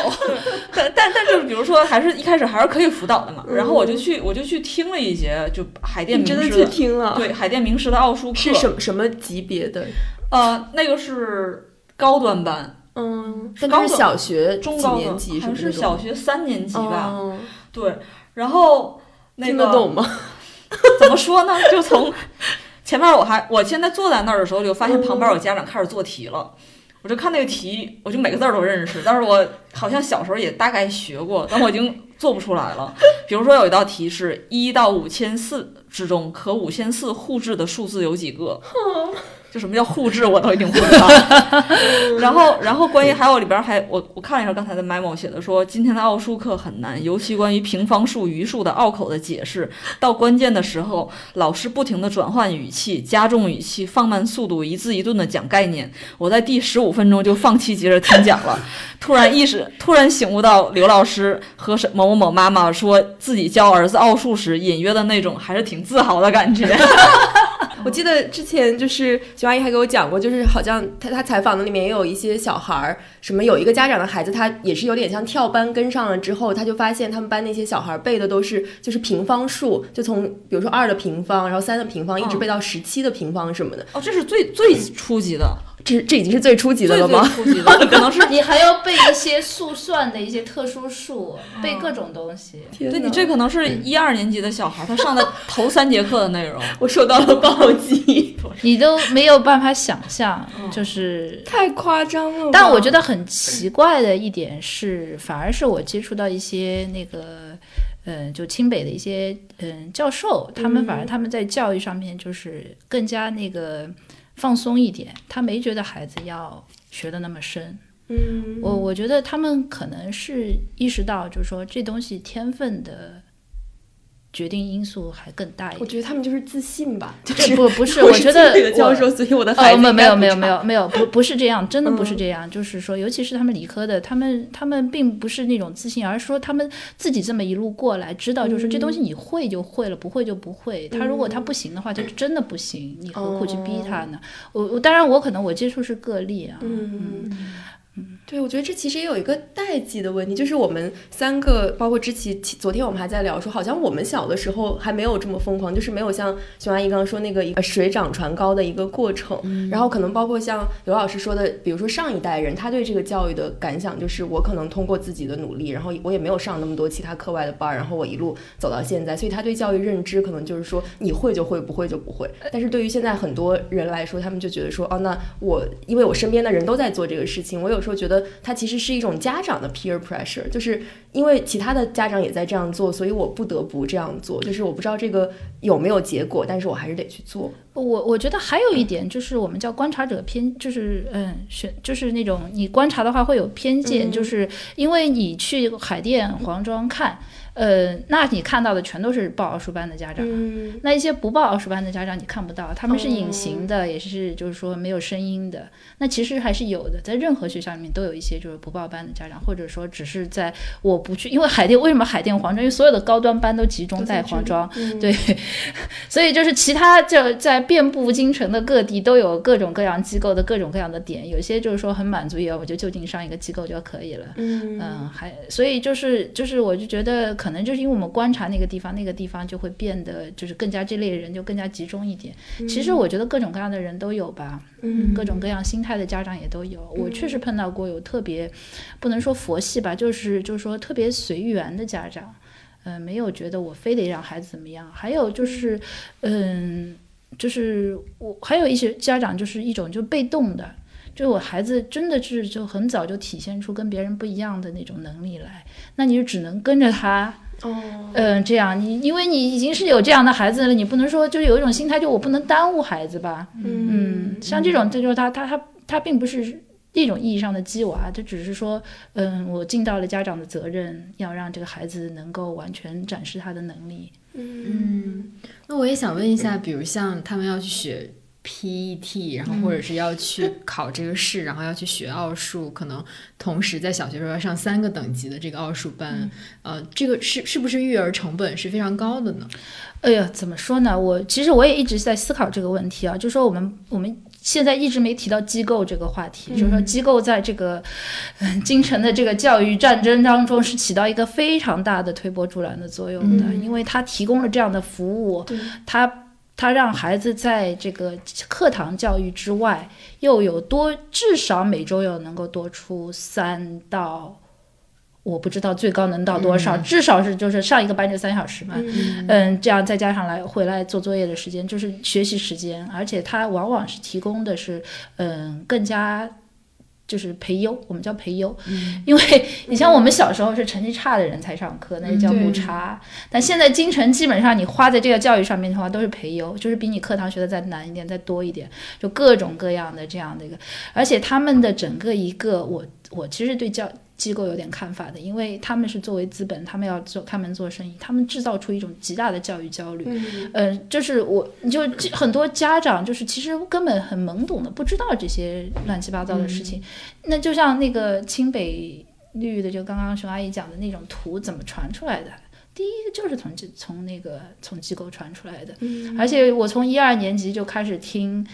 但但但就是比如说，还是一开始还是可以辅导的嘛。然后我就去我就去听了一节，就海淀名师你真的去听了？对海淀名师的奥数课是什么什么级别的？呃，那个是高端班，嗯，是高小学中高年级还是小学三年级吧？哦对，然后那个听得懂吗？[laughs] 怎么说呢？就从前面我还我现在坐在那儿的时候，就发现旁边有家长开始做题了。我就看那个题，我就每个字儿都认识，但是我好像小时候也大概学过，但我已经做不出来了。比如说有一道题是一到五千四之中，可五千四互质的数字有几个？就什么叫互质，我都已经不知道了。[laughs] 然后，然后关于还有里边还我我看了一下刚才的 memo 写的说，今天的奥数课很难，尤其关于平方数、余数的拗口的解释，到关键的时候，老师不停的转换语气、加重语气、放慢速度，一字一顿的讲概念。我在第十五分钟就放弃接着听讲了，突然意识，突然醒悟到刘老师和什某某某妈妈说自己教儿子奥数时，隐约的那种还是挺自豪的感觉。[laughs] 我记得之前就是熊阿姨还给我讲过，就是好像她她采访的里面也有一些小孩儿，什么有一个家长的孩子，他也是有点像跳班跟上了之后，他就发现他们班那些小孩儿背的都是就是平方数，就从比如说二的平方，然后三的平方，一直背到十七的平方什么的。哦，这是最最初级的，这这已经是最初级的了吗？最最初级的，[laughs] 可能是你还要背一些速算的一些特殊数，背各种东西。对你这可能是一二年级的小孩，他上的头三节课的内容。[laughs] 我受到了暴击，[laughs] 你都没有办法想象，就是。太夸张了。但我觉得很奇怪的一点是，反而是我接触到一些那个，嗯，就清北的一些嗯教授，他们反而他们在教育上面就是更加那个放松一点，他没觉得孩子要学的那么深。嗯，我我觉得他们可能是意识到，就是说这东西天分的决定因素还更大一点。我觉得他们就是自信吧，就这是不不是，我我觉得教我授，所以我的孩哦，子没有没有没有没有没有，不不是这样，真的不是嗯这样。就是说，尤其是他们理科的，他们他们并不是那种自信，而是说他们自己这么一路过来，知道就是这东西你会就会了，不会就不会。他如果他不行的话，他就真的不行，你何苦去逼他呢？我我当然我可能我接触是个例啊，嗯，对，我觉得这其实也有一个代际的问题，就是我们三个，包括之前昨天我们还在聊说，好像我们小的时候还没有这么疯狂，就是没有像熊阿姨刚刚说那个一个水涨船高的一个过程。然后可能包括像刘老师说的，比如说上一代人，他对这个教育的感想就是，我可能通过自己的努力，然后我也没有上那么多其他课外的班儿，然后我一路走到现在，所以他对教育认知可能就是说，你会就会，不会就不会。但是对于现在很多人来说，他们就觉得说，哦，那我因为我身边的人都在做这个事情，我有时候觉得它其实是一种家长的 peer pressure，就是因为其他的家长也在这样做，所以我不得不这样做。就是我不知道这个有没有结果，但是我还是得去做。我我觉得还有一点就是我们叫观察者偏，就是嗯选就是那种你观察的话会有偏见，嗯就是因为你去海淀黄庄看，呃，那你看到的全都是报奥数班的家长。嗯那一些不报奥数班的家长你看不到，他们是隐形哦的，也是就是说没有声音的。那其实还是有的，在任何学校里面都有一些就是不报班的家长，或者说只是在我不去，因为海淀为什么海淀黄庄？因为所有的高端班都集中在黄庄，嗯对，[laughs] 所以就是其他就在遍布京城的各地都有各种各样机构的各种各样的点，有些就是说很满足以后我就就近上一个机构就可以了。嗯嗯，还所以就是就是，我就觉得可能就是因为我们观察那个地方，那个地方就会变得就是更加这类人就更加集中一点。其实我觉得各种各样的人都有吧，嗯各种各样心态的家长也都有。我确实碰到过有特别不能说佛系吧，就是就是说特别随缘的家长，嗯、没有觉得我非得让孩子怎么样。还有就是，嗯，就是我还有一些家长就是一种就被动的。就我孩子真的是就很早就体现出跟别人不一样的那种能力来，那你就只能跟着他，哦，嗯、这样你因为你已经是有这样的孩子了，你不能说就是有一种心态，就我不能耽误孩子吧，嗯，像这种这就是他他他他并不是一种意义上的鸡娃，这只是说，嗯，我尽到了家长的责任，要让这个孩子能够完全展示他的能力。嗯，那我也想问一下，比如像他们要去学 PET，然后或者是要去考这个试，然后要去学奥数，可能同时在小学时候要上三个等级的这个奥数班，呃，这个是是不是育儿成本是非常高的呢？哎呀，怎么说呢？我其实我也一直在思考这个问题啊，就说我们我们现在一直没提到机构这个话题，就是说机构在这个嗯京城的这个教育战争当中是起到一个非常大的推波助澜的作用的，因为它提供了这样的服务，它。它让孩子在这个课堂教育之外，又有多至少每周要能够多出三到，我不知道最高能到多少，至少是就是上一个班就三小时嘛，嗯，这样再加上来回来做作业的时间，就是学习时间，而且他往往是提供的是嗯更加。就是培优，我们叫培优，因为你像我们小时候是成绩差的人才上课，那就叫误差。但现在京城基本上你花在这个教育上面的话，都是培优，就是比你课堂学的再难一点，再多一点，就各种各样的这样的一个，而且他们的整个一个，我我其实对教。机构有点看法的，因为他们是作为资本，他们要做开门做生意，他们制造出一种极大的教育焦虑。嗯，呃，就是我，就很多家长就是其实根本很懵懂的，不知道这些乱七八糟的事情。那就像那个清北绿的，就刚刚熊阿姨讲的那种图怎么传出来的？第一个就是从从那个从机构传出来的，而且我从一二年级就开始听。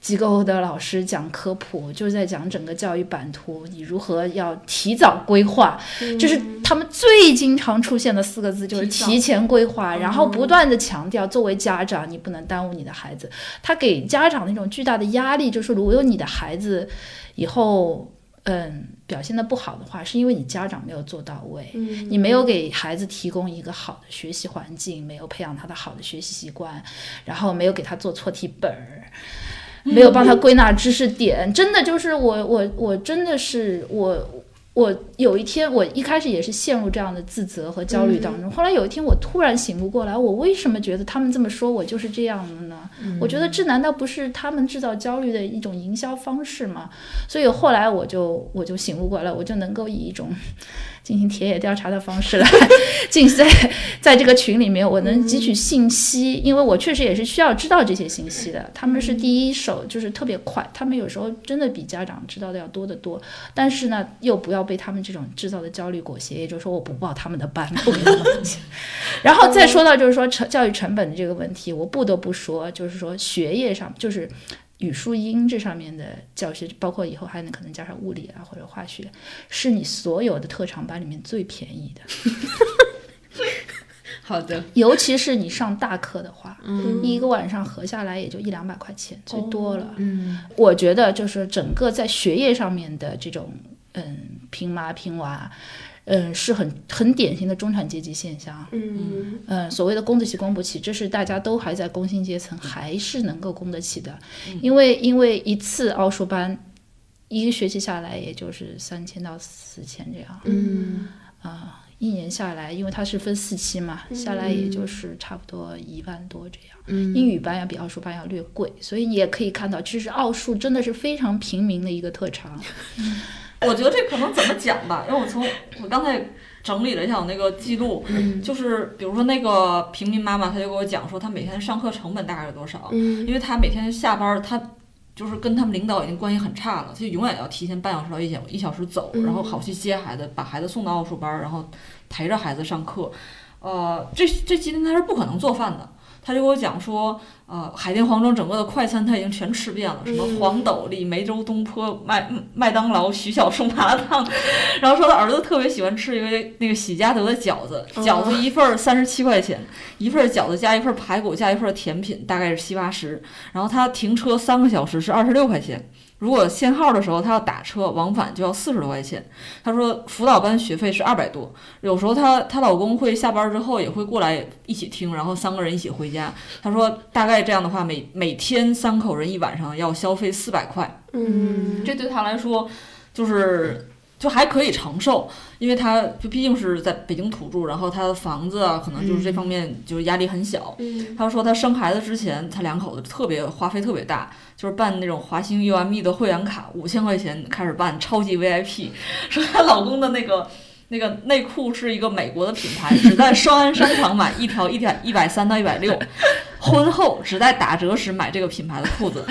机构的老师讲科普，就是在讲整个教育版图，你如何要提早规划，就是他们最经常出现的四个字，就是提前规划，然后不断的强调，作为家长，你不能耽误你的孩子。他给家长那种巨大的压力，就是如果你的孩子以后嗯表现的不好的话，是因为你家长没有做到位，你没有给孩子提供一个好的学习环境，没有培养他的好的学习习惯，然后没有给他做错题本儿。没有帮他归纳知识点，真的就是我我我真的是我我有一天我一开始也是陷入这样的自责和焦虑当中，后来有一天我突然醒悟过来，我为什么觉得他们这么说我就是这样的呢？我觉得这难道不是他们制造焦虑的一种营销方式吗？所以后来我就我就醒悟过来，我就能够以一种。进行田野调查的方式来 [laughs] 进在在这个群里面，我能汲取信息，因为我确实也是需要知道这些信息的。他们是第一手，就是特别快，他们有时候真的比家长知道的要多得多。但是呢，又不要被他们这种制造的焦虑裹挟，也就是说，我不报他们的班，不给他们钱。[laughs] 然后再说到就是说成教育成本的这个问题，我不得不说，就是说学业上就是。语数英这上面的教学，包括以后还能可能加上物理啊或者化学，是你所有的特长班里面最便宜的。[laughs] 好的，尤其是你上大课的话，嗯，一个晚上合下来也就一两百块钱，最多了。嗯，我觉得就是整个在学业上面的这种，嗯，拼妈拼娃。嗯，是很很典型的中产阶级现象。嗯嗯，所谓的供得起供不起，这是大家都还在工薪阶层，还是能够供得起的。因为因为一次奥数班，一个学期下来也就是三千到四千这样。嗯啊，一年下来，因为它是分四期嘛，下来也就是差不多一万多这样。嗯，英语班要比奥数班要略贵，所以你也可以看到，其实奥数真的是非常平民的一个特长。[laughs] [laughs] 我觉得这可能怎么讲吧，因为我从我刚才整理了一下我那个记录，就是比如说那个平民妈妈，她就给我讲说，她每天上课成本大概是多少？嗯，因为她每天下班，她就是跟他们领导已经关系很差了，她就永远要提前半小时到一小一小时走，然后好去接孩子，把孩子送到奥数班，然后陪着孩子上课。呃，这这今天她是不可能做饭的。他就给我讲说，呃，海淀黄庄整个的快餐他已经全吃遍了，什么黄斗笠、梅州东坡、麦麦当劳、徐小松麻辣烫，然后说他儿子特别喜欢吃一个那个喜家德的饺子，饺子一份三十七块钱，一份饺子加一份排骨加一份甜品，大概是七八十，然后他停车三个小时是二十六块钱。如果限号的时候，他要打车往返就要四十多块钱。他说辅导班学费是二百多，有时候她她老公会下班之后也会过来一起听，然后三个人一起回家。他说大概这样的话，每每天三口人一晚上要消费四百块。嗯，这对他来说就是就还可以承受，因为他就毕竟是在北京土著，然后他的房子啊，可能就是这方面就是压力很小。嗯他说他生孩子之前，他两口子特别花费特别大，就是办那种华星 UME 的会员卡，五千块钱开始办超级 VIP。说她老公的那个那个内裤是一个美国的品牌，只在双安商场买一条一点一百三到一百六，婚后只在打折时买这个品牌的裤子，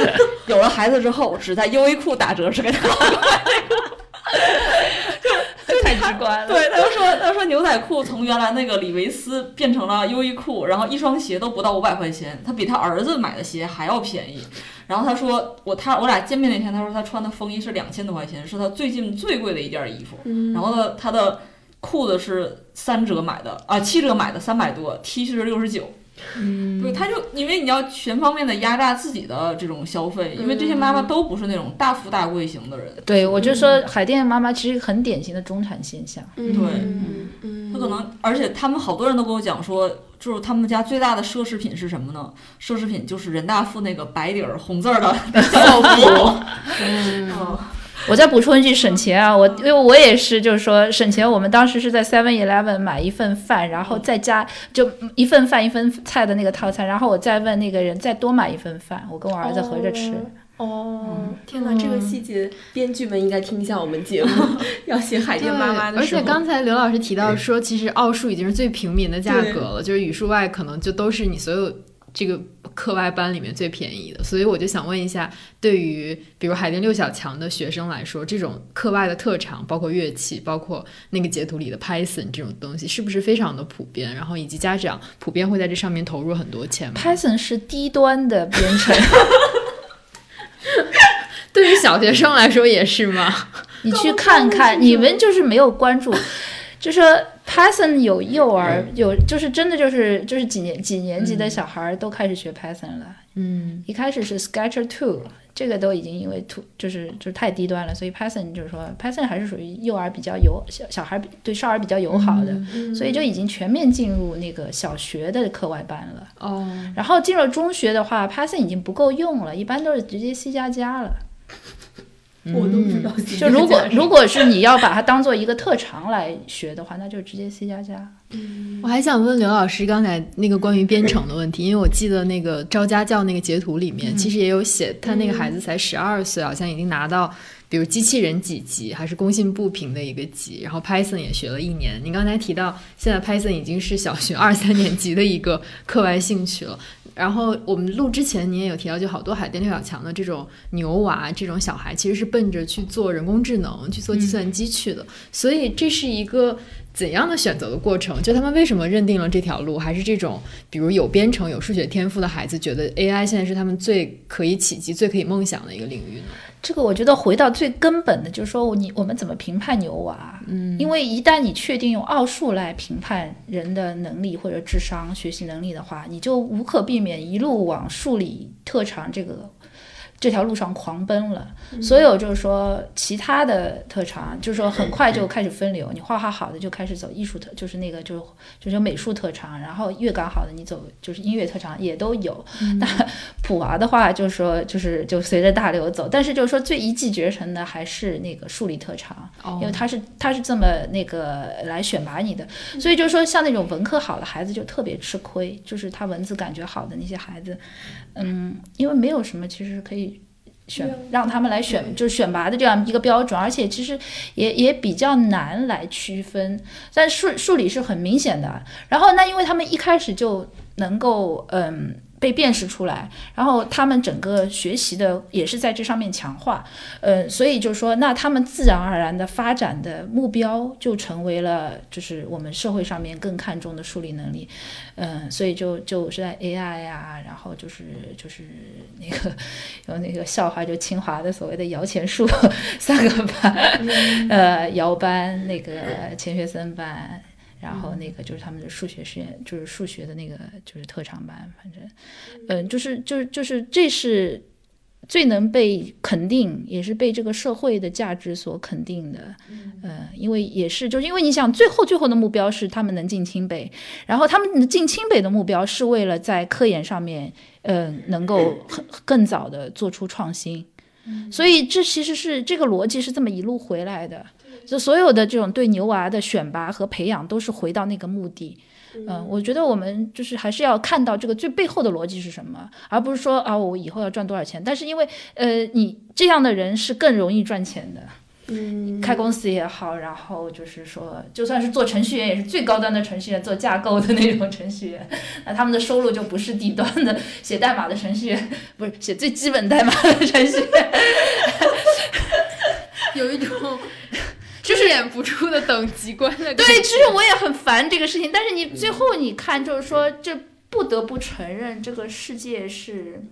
有了孩子之后只在优衣库打折时给他老公买这个。[laughs] 太直观了。对，他就说，他说牛仔裤从原来那个李维斯变成了优衣库，然后一双鞋都不到五百块钱，他比他儿子买的鞋还要便宜。然后他说，我他我俩见面那天，他说他穿的风衣是两千多块钱，是他最近最贵的一件衣服。然后呢，他的裤子是三折买的啊，七折买的三百多，T 恤是六十九。嗯，对，他就因为你要全方面的压榨自己的这种消费，因为这些妈妈都不是那种大富大贵型的人，对，我就说海淀妈妈其实很典型的中产现象。嗯对嗯嗯，他可能，而且他们好多人都跟我讲说，就是他们家最大的奢侈品是什么呢？奢侈品就是人大附那个白底儿红字儿的校服。嗯，我再补充一句省钱啊，我因为我也是，就是说省钱。我们当时是在 Seven Eleven 买一份饭，然后再加就一份饭一份菜的那个套餐，然后我再问那个人再多买一份饭，我跟我儿子合着吃。哦，天哪，这个细节，编剧们应该听一下我们节目，[laughs] 要写海淀妈妈的而。且刚才刘老师提到说，其实奥数已经是最平民的价格了，就是语数外可能就都是你所有这个课外班里面最便宜的。所以我就想问一下，对于比如海淀六小强的学生来说，这种课外的特长，包括乐器，包括那个截图里的 Python 这种东西，是不是非常的普遍？然后以及家长普遍会在这上面投入很多钱吗？Python 是低端的编程，[laughs] 对于小学生来说也是吗？你去看看，你们就是没有关注，就说 Python 有幼儿有，就是真的就是就是几年几年级的小孩都开始学 Python 了。嗯，一开始是 Sketcher Two，这个都已经因为 Two 就是就是太低端了，所以 Python 就是说 Python 还是属于幼儿比较友小小孩对少儿比较友好的，所以就已经全面进入那个小学的课外班了。哦，然后进入中学的话，Python 已经不够用了，一般都是直接 C 加加了。我都不知道。就如果如果是你要把它当做一个特长来学的话，那就直接 C 加加。我还想问刘老师刚才那个关于编程的问题，因为我记得那个招家教那个截图里面，其实也有写他那个孩子才十二岁，好像已经拿到。比如机器人几级，还是工信部评的一个级，然后 Python 也学了一年。你刚才提到，现在 Python 已经是小学二三年级的一个课外兴趣了。然后我们录之前，你也有提到，就好多海淀六小强的这种牛娃这种小孩，其实是奔着去做人工智能、去做计算机去的。所以这是一个怎样的选择的过程？就他们为什么认定了这条路？还是这种比如有编程、有数学天赋的孩子，觉得 AI 现在是他们最可以企及、最可以梦想的一个领域呢？这个我觉得回到最根本的，就是说你我们怎么评判牛娃？嗯，因为一旦你确定用奥数来评判人的能力或者智商、学习能力的话，你就无可避免一路往数理特长这个这条路上狂奔了。所有就是说其他的特长，就是说很快就开始分流，你画画好的就开始走艺术特，就是那个就就是美术特长，然后乐感好的你走就是音乐特长也都有。那普娃的话，就是说就是就随着大流走，但是就是说最一骑绝尘的还是那个数理特长，因为他是他是这么那个来选拔你的，所以就是说像那种文科好的孩子就特别吃亏，就是他文字感觉好的那些孩子，嗯，因为没有什么其实可以。选让他们来选，就是选拔的这样一个标准，而且其实也也比较难来区分。但数数理是很明显的，然后那因为他们一开始就能够嗯被辨识出来，然后他们整个学习的也是在这上面强化，呃，所以就是说，那他们自然而然的发展的目标就成为了就是我们社会上面更看重的数理能力，嗯、所以就就是在 AI 呀、然后就是就是那个有那个笑话，就清华的所谓的摇钱树三个班，呃，摇班那个钱学森班。然后那个就是他们的数学实验，就是数学的那个就是特长班，反正，嗯、就是就是就是这是最能被肯定，也是被这个社会的价值所肯定的，呃，因为也是就是因为你想最后最后的目标是他们能进清北，然后他们进清北的目标是为了在科研上面，呃，能够很更早的做出创新，所以这其实是这个逻辑是这么一路回来的。就所有的这种对牛娃的选拔和培养，都是回到那个目的。嗯，我觉得我们就是还是要看到这个最背后的逻辑是什么，而不是说啊，我以后要赚多少钱。但是因为呃，你这样的人是更容易赚钱的。嗯，开公司也好，然后就是说，就算是做程序员，也是最高端的程序员，做架构的那种程序员，那他们的收入就不是低端的写代码的程序员，不是写最基本代码的程序员，[laughs] 有一种遮掩不住的等级观的感觉。对，其实我也很烦这个事情，但是你最后你看，就是说，这不得不承认，这个世界是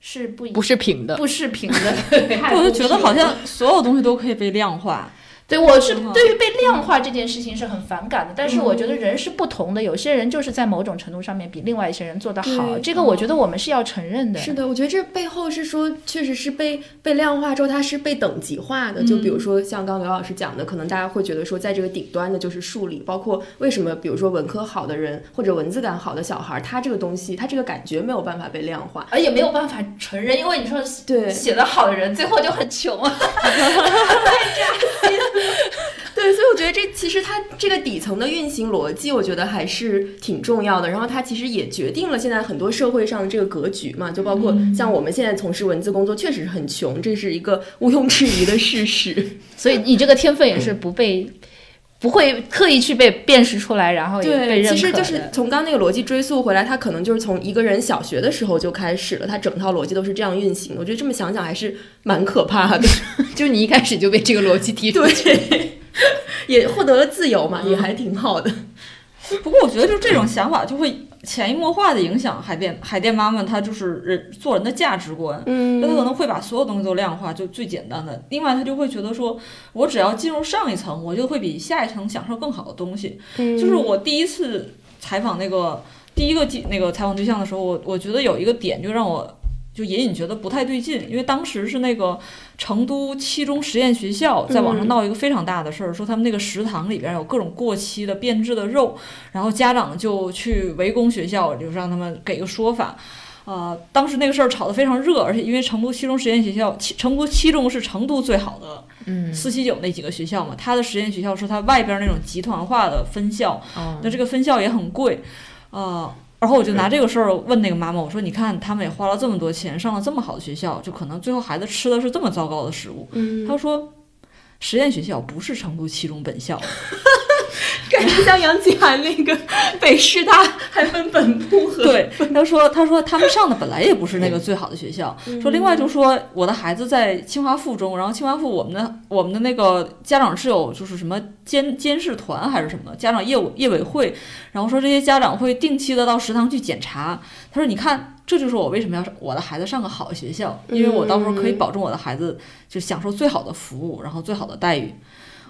是不一不是平的，不是平的，[laughs] 我就觉得好像所有东西都可以被量化。对，我是嗯对于被量化这件事情是很反感的，但是我觉得人是不同的，有些人就是在某种程度上面比另外一些人做得好，这个我觉得我们是要承认的。是的，我觉得这背后是说，确实是被被量化之后，它是被等级化的。就比如说像刚刚刘老师讲的，可能大家会觉得说，在这个顶端的就是数理，包括为什么，比如说文科好的人或者文字感好的小孩，他这个东西，他这个感觉没有办法被量化。而也没有办法承认，因为你说对写得好的人最后就很穷啊。[laughs] [laughs] [laughs] 对，所以我觉得这其实它这个底层的运行逻辑，我觉得还是挺重要的。然后它其实也决定了现在很多社会上的这个格局嘛，就包括像我们现在从事文字工作，确实是很穷，这是一个毋庸置疑的事实。所以你这个天分也是不被。不会刻意去被辨识出来，然后也被对，认可。其实就是从刚那个逻辑追溯回来，他可能就是从一个人小学的时候就开始了，他整套逻辑都是这样运行的。我觉得这么想想还是蛮可怕的。[laughs] 就是你一开始就被这个逻辑踢出去。也获得了自由嘛，也还挺好的。不过我觉得就这种想法就会潜移默化的影响海淀海淀妈妈，她就是人做人的价值观。嗯那她可能会把所有东西都量化，就最简单的。另外，她就会觉得说，我只要进入上一层，我就会比下一层享受更好的东西。嗯就是我第一次采访那个第一个记那个采访对象的时候，我我觉得有一个点就让我就隐隐觉得不太对劲，因为当时是那个成都七中实验学校在网上闹一个非常大的事儿，说他们那个食堂里边有各种过期的变质的肉，然后家长就去围攻学校，就让他们给个说法。呃，当时那个事儿炒得非常热，而且因为成都七中实验学校，七成都七中是成都最好的嗯，四七九那几个学校嘛，它的实验学校是它外边那种集团化的分校，哦。那这个分校也很贵，呃，然后我就拿这个事儿问那个妈妈，我说你看他们也花了这么多钱，上了这么好的学校，就可能最后孩子吃的是这么糟糕的食物。嗯，她说，实验学校不是成都七中本校，[laughs] 感觉像杨奇涵那个北师大还分本部和对，他说他说他们上的本来也不是那个最好的学校，说另外就说我的孩子在清华附中，然后清华附我们的我们的那个家长是有就是什么监监视团还是什么的家长业务业委会，然后说这些家长会定期的到食堂去检查。他说你看。这就是我为什么要我的孩子上个好学校，因为我到时候可以保证我的孩子就享受最好的服务，然后最好的待遇。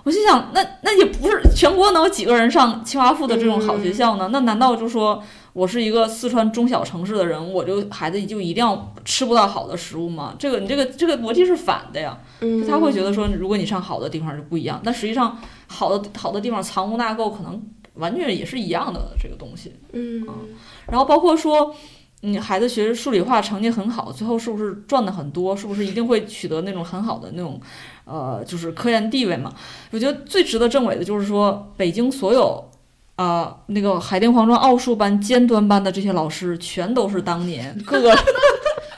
我心想，那那也不是全国能有几个人上清华附的这种好学校呢？那难道就说我是一个四川中小城市的人，我就孩子就一定要吃不到好的食物吗？这个你这个这个逻辑是反的呀。嗯他会觉得说，如果你上好的地方就不一样，但实际上好的好的地方藏污纳垢，可能完全也是一样的这个东西。嗯然后包括说，你孩子学数理化成绩很好，最后是不是赚的很多？是不是一定会取得那种很好的那种，呃，就是科研地位嘛？我觉得最值得证伪的就是说，北京所有。啊、那个海淀黄庄奥数班尖端班的这些老师，全都是当年各个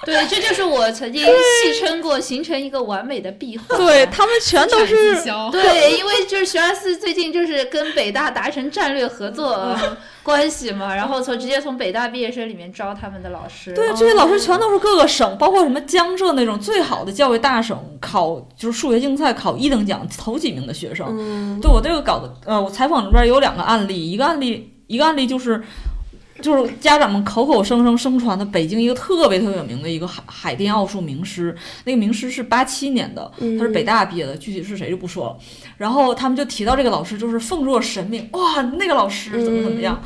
对，这就是我曾经戏称过，形成一个完美的闭环。对他们全都是对，[laughs] 因为就是学而思最近就是跟北大达成战略合作关系嘛，然后从直接从北大毕业生里面招他们的老师。对，这些老师全都是各个省，包括什么江浙那种最好的教育大省，考就是数学竞赛考一等奖头几名的学生。嗯对我这个搞的，呃，我采访里边有两个案例，一个案例，一个案例就是。就是家长们口口声声声传的北京一个特别特别有名的一个海海淀奥数名师，那个名师是八七年的，他是北大毕业的，具体是谁就不说了。然后他们就提到这个老师就是奉若神明，哇，那个老师怎么怎么样。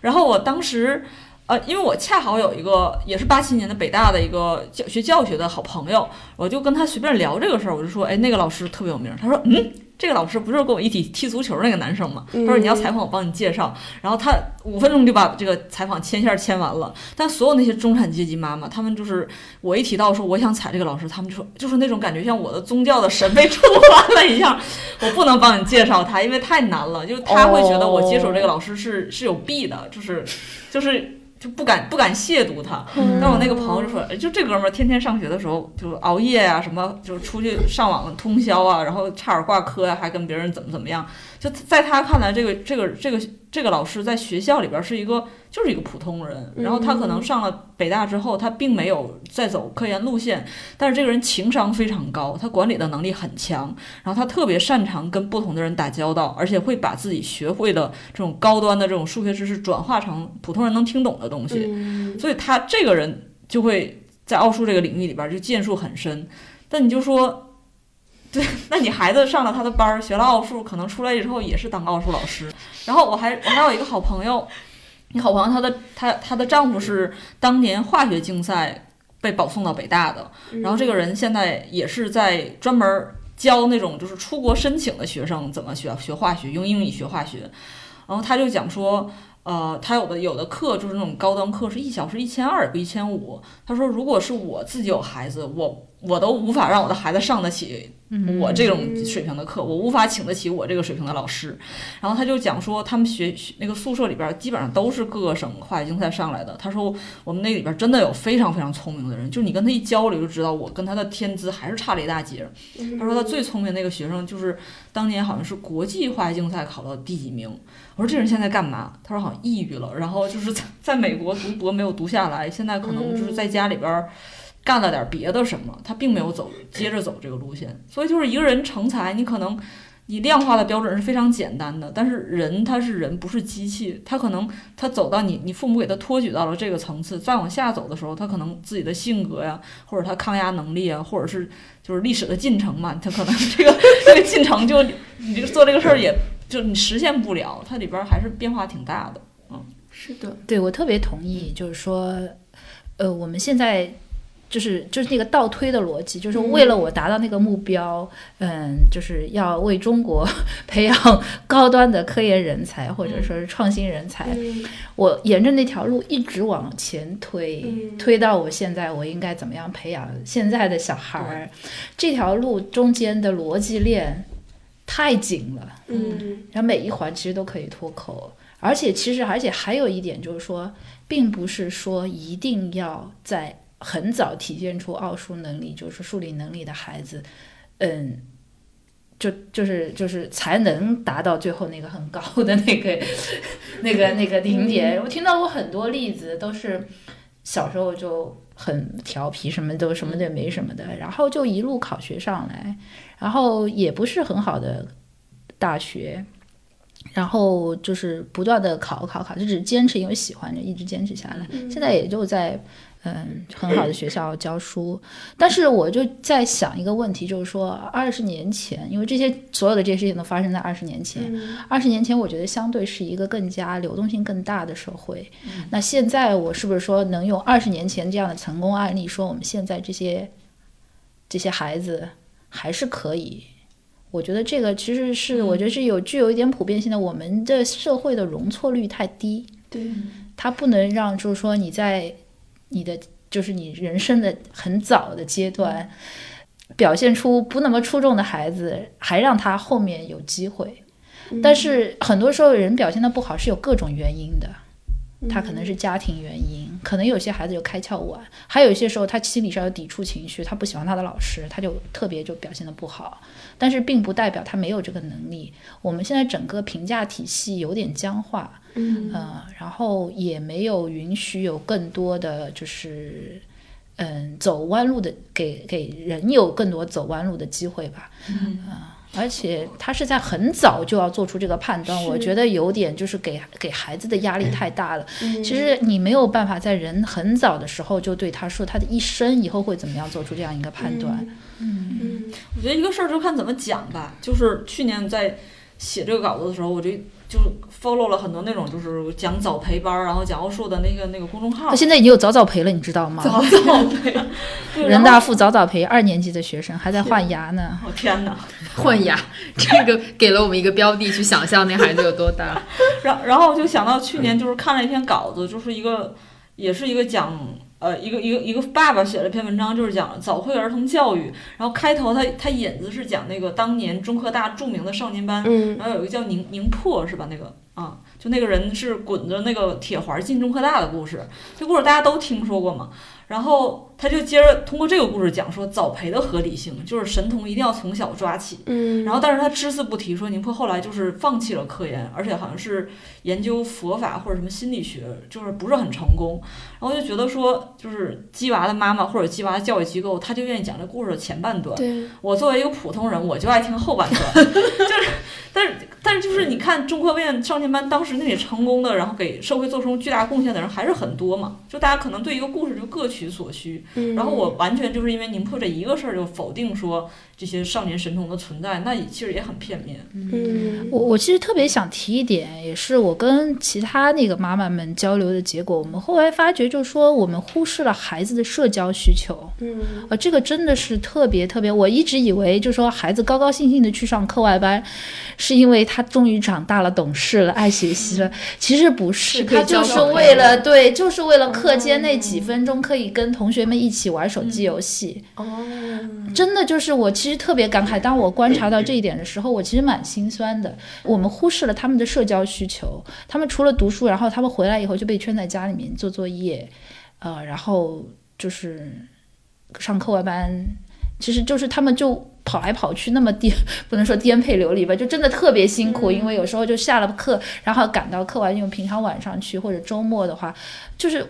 然后我当时呃，因为我恰好有一个也是八七年的北大的一个教学教学的好朋友，我就跟他随便聊这个事儿，我就说，哎，那个老师特别有名。他说，嗯，这个老师不就是跟我一起踢足球那个男生吗？他嗯说你要采访我帮你介绍，然后他五分钟就把这个采访牵线牵完了。但所有那些中产阶级妈妈，他们就是我一提到说我想采这个老师，他们就说就是那种感觉像我的宗教的神被触犯了一样，我不能帮你介绍他，因为太难了，就是他会觉得我接手这个老师是是有弊的，就是就是。就不敢不敢亵渎他，但我那个朋友就说，哎就这哥们儿天天上学的时候就熬夜啊、什么就出去上网通宵啊，然后差点挂科呀、还跟别人怎么怎么样。就在他看来，这个这个这个这个老师在学校里边是一个就是一个普通人，然后他可能上了北大之后，他并没有再走科研路线，但是这个人情商非常高，他管理的能力很强，然后他特别擅长跟不同的人打交道，而且会把自己学会的这种高端的这种数学知识转化成普通人能听懂的东西。嗯所以他这个人就会在奥数这个领域里边儿就建树很深。但你就说，对，那你孩子上了他的班儿，学了奥数，可能出来之后也是当奥数老师。然后我还我还有一个好朋友，一好朋友，她的她她的丈夫是当年化学竞赛被保送到北大的，然后这个人现在也是在专门儿教那种就是出国申请的学生怎么学学化学，用英语学化学。然后他就讲说，呃，他有的有的课就是那种高端课，是一小时一千二，不一千五。他说，如果是我自己有孩子，我我都无法让我的孩子上得起我这种水平的课，我无法请得起我这个水平的老师。然后他就讲说，他们学学那个宿舍里边儿基本上都是各个省化学竞赛上来的。他说，我们那里边儿真的有非常非常聪明的人，就是你跟他一交流就知道，我跟他的天资还是差了一大截儿。他说他最聪明那个学生就是当年好像是国际化学竞赛考到第几名。我说这人现在干嘛？他说好像抑郁了，然后就是在在美国读博没有读下来，现在可能就是在家里边儿干了点别的什么，他并没有走接着走这个路线。所以就是一个人成才，你可能你量化的标准是非常简单的，但是人他是人，不是机器，他可能他走到你你父母给他托举到了这个层次，再往下走的时候，他可能自己的性格呀，或者他抗压能力啊，或者是就是历史的进程嘛，他可能这个这个进程就你这个做这个事儿也就你实现不了，它里边儿还是变化挺大的。嗯是的，对我特别同意，就是说，呃，我们现在就是就是那个倒推的逻辑，就是为了我达到那个目标，嗯，就是要为中国 [laughs] 培养高端的科研人才或者说是创新人才，嗯。我沿着那条路一直往前推，嗯。推到我现在我应该怎么样培养现在的小孩儿，这条路中间的逻辑链太紧了。嗯。然后每一环其实都可以脱口，而且其实而且还有一点就是说，并不是说一定要在很早体现出奥数能力，就是数理能力的孩子，嗯。就就是就是才能达到最后那个很高的那个 [laughs] 那个那个顶点。我听到过很多例子，都是小时候就很调皮，什么都什么都没什么的，然后就一路考学上来，然后也不是很好的大学，然后就是不断的考考考，就只是坚持，因为喜欢就一直坚持下来。现在也就在嗯很好的学校教书，但是我就在想一个问题，就是说二十年前，因为这些所有的这些事情都发生在二十年前，二十年前我觉得相对是一个更加流动性更大的社会。那现在我是不是说能用二十年前这样的成功案例，说我们现在这些这些孩子还是可以？我觉得这个其实是，我觉得是有具有一点普遍性的。我们的社会的容错率太低，对，它不能让就是说你在你的就是你人生的很早的阶段表现出不那么出众的孩子，还让他后面有机会。但是很多时候人表现的不好是有各种原因的，他可能是家庭原因，可能有些孩子就开窍晚，还有一些时候他心理上有抵触情绪，他不喜欢他的老师，他就特别就表现的不好。但是并不代表他没有这个能力。我们现在整个评价体系有点僵化，嗯呃，然后也没有允许有更多的就是。嗯，走弯路的给给人有更多走弯路的机会吧，嗯、而且他是在很早就要做出这个判断，我觉得有点就是给给孩子的压力太大了。嗯其实你没有办法在人很早的时候就对他说他的一生以后会怎么样做出这样一个判断。嗯我觉得一个事儿就看怎么讲吧。就是去年在写这个稿子的时候，我就就 follow 了很多那种就是讲早培班儿，然后讲奥数的那个那个公众号他。现在已经有早早培了，你知道吗？早早培，[laughs] 人大附早早培二年级的学生还在换牙呢。我、天哪！换牙，这个给了我们一个标的去想象那孩子有多大。[laughs] 然然后我就想到去年就是看了一篇稿子，就是一个也是一个讲呃一个一个一个爸爸写了一篇文章，就是讲早会儿童教育。然后开头他他引子是讲那个当年中科大著名的少年班，嗯然后有一个叫宁宁破是吧？那个啊，就那个人是滚着那个铁环进中科大的故事，这故事大家都听说过嘛。然后他就接着通过这个故事讲说早培的合理性，就是神童一定要从小抓起。嗯，然后，但是他只字不提说宁波后来就是放弃了科研，而且好像是研究佛法或者什么心理学，就是不是很成功。然后就觉得说，就是鸡娃的妈妈或者鸡娃的教育机构，他就愿意讲这故事的前半段。对，我作为一个普通人，我就爱听后半段，[laughs] 就是，但是但是就是你看中科院少年班当时那里成功的，然后给社会做出巨大贡献的人还是很多嘛，就大家可能对一个故事就各取所需。嗯然后我完全就是因为宁破这一个事儿就否定说这些少年神童的存在，那也其实也很片面。嗯我我其实特别想提一点，也是我跟其他那个妈妈们交流的结果。我们后来发觉，就是说我们忽视了孩子的社交需求。嗯啊，这个真的是特别特别。我一直以为，就是说孩子高高兴兴的去上课外班，是因为他终于长大了、懂事了、爱学习了。其实不是，是他就是为了对，就是为了课间那几分钟可以跟同学们一起玩手机游戏。哦，真的就是我其实特别感慨，当我观察到这一点的时候，我其实蛮心酸的。我们忽视了他们的社交需求，他们除了读书，然后他们回来以后就被圈在家里面做作业，呃，然后就是上课外班，其实就是他们就。跑来跑去，那么颠 [laughs] 不能说颠沛流离吧，就真的特别辛苦，因为有时候就下了课，然后赶到课外，因为平常晚上去或者周末的话，就是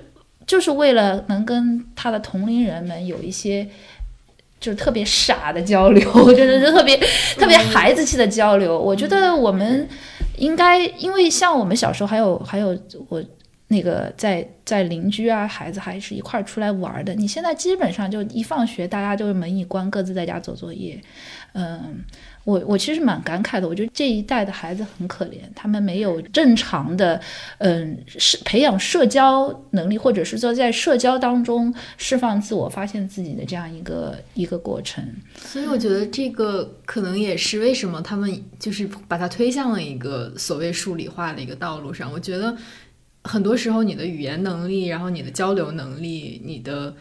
就是为了能跟他的同龄人们有一些就是特别傻的交流，[laughs] 就是特别特别孩子气的交流。我觉得我们应该，因为像我们小时候还有还有我。那个在在邻居啊，孩子还是一块儿出来玩儿的。你现在基本上就一放学，大家就是门一关，各自在家做作业。嗯，我我其实蛮感慨的，我觉得这一代的孩子很可怜，他们没有正常的，嗯，是培养社交能力，或者是说在社交当中释放自我、发现自己的这样一个一个过程。所以我觉得这个可能也是为什么他们就是把它推向了一个所谓数理化的一个道路上。我觉得很多时候你的语言能力，然后你的交流能力，你的。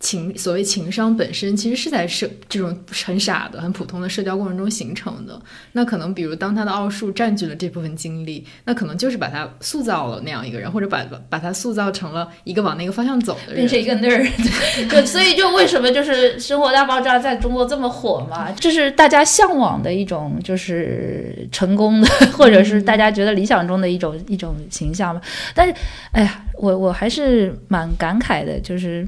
情所谓情商本身其实是在社这种很傻的、很普通的社交过程中形成的。那可能比如当他的奥数占据了这部分精力，那可能就是把他塑造了那样一个人，或者把把他塑造成了一个往那个方向走的人，变成一个 nerd。[laughs] 对，所以就为什么就是《生活大爆炸》在中国这么火嘛？这是大家向往的一种，就是成功的，或者是大家觉得理想中的一种一种形象嘛。但是，哎呀，我我还是蛮感慨的，就是。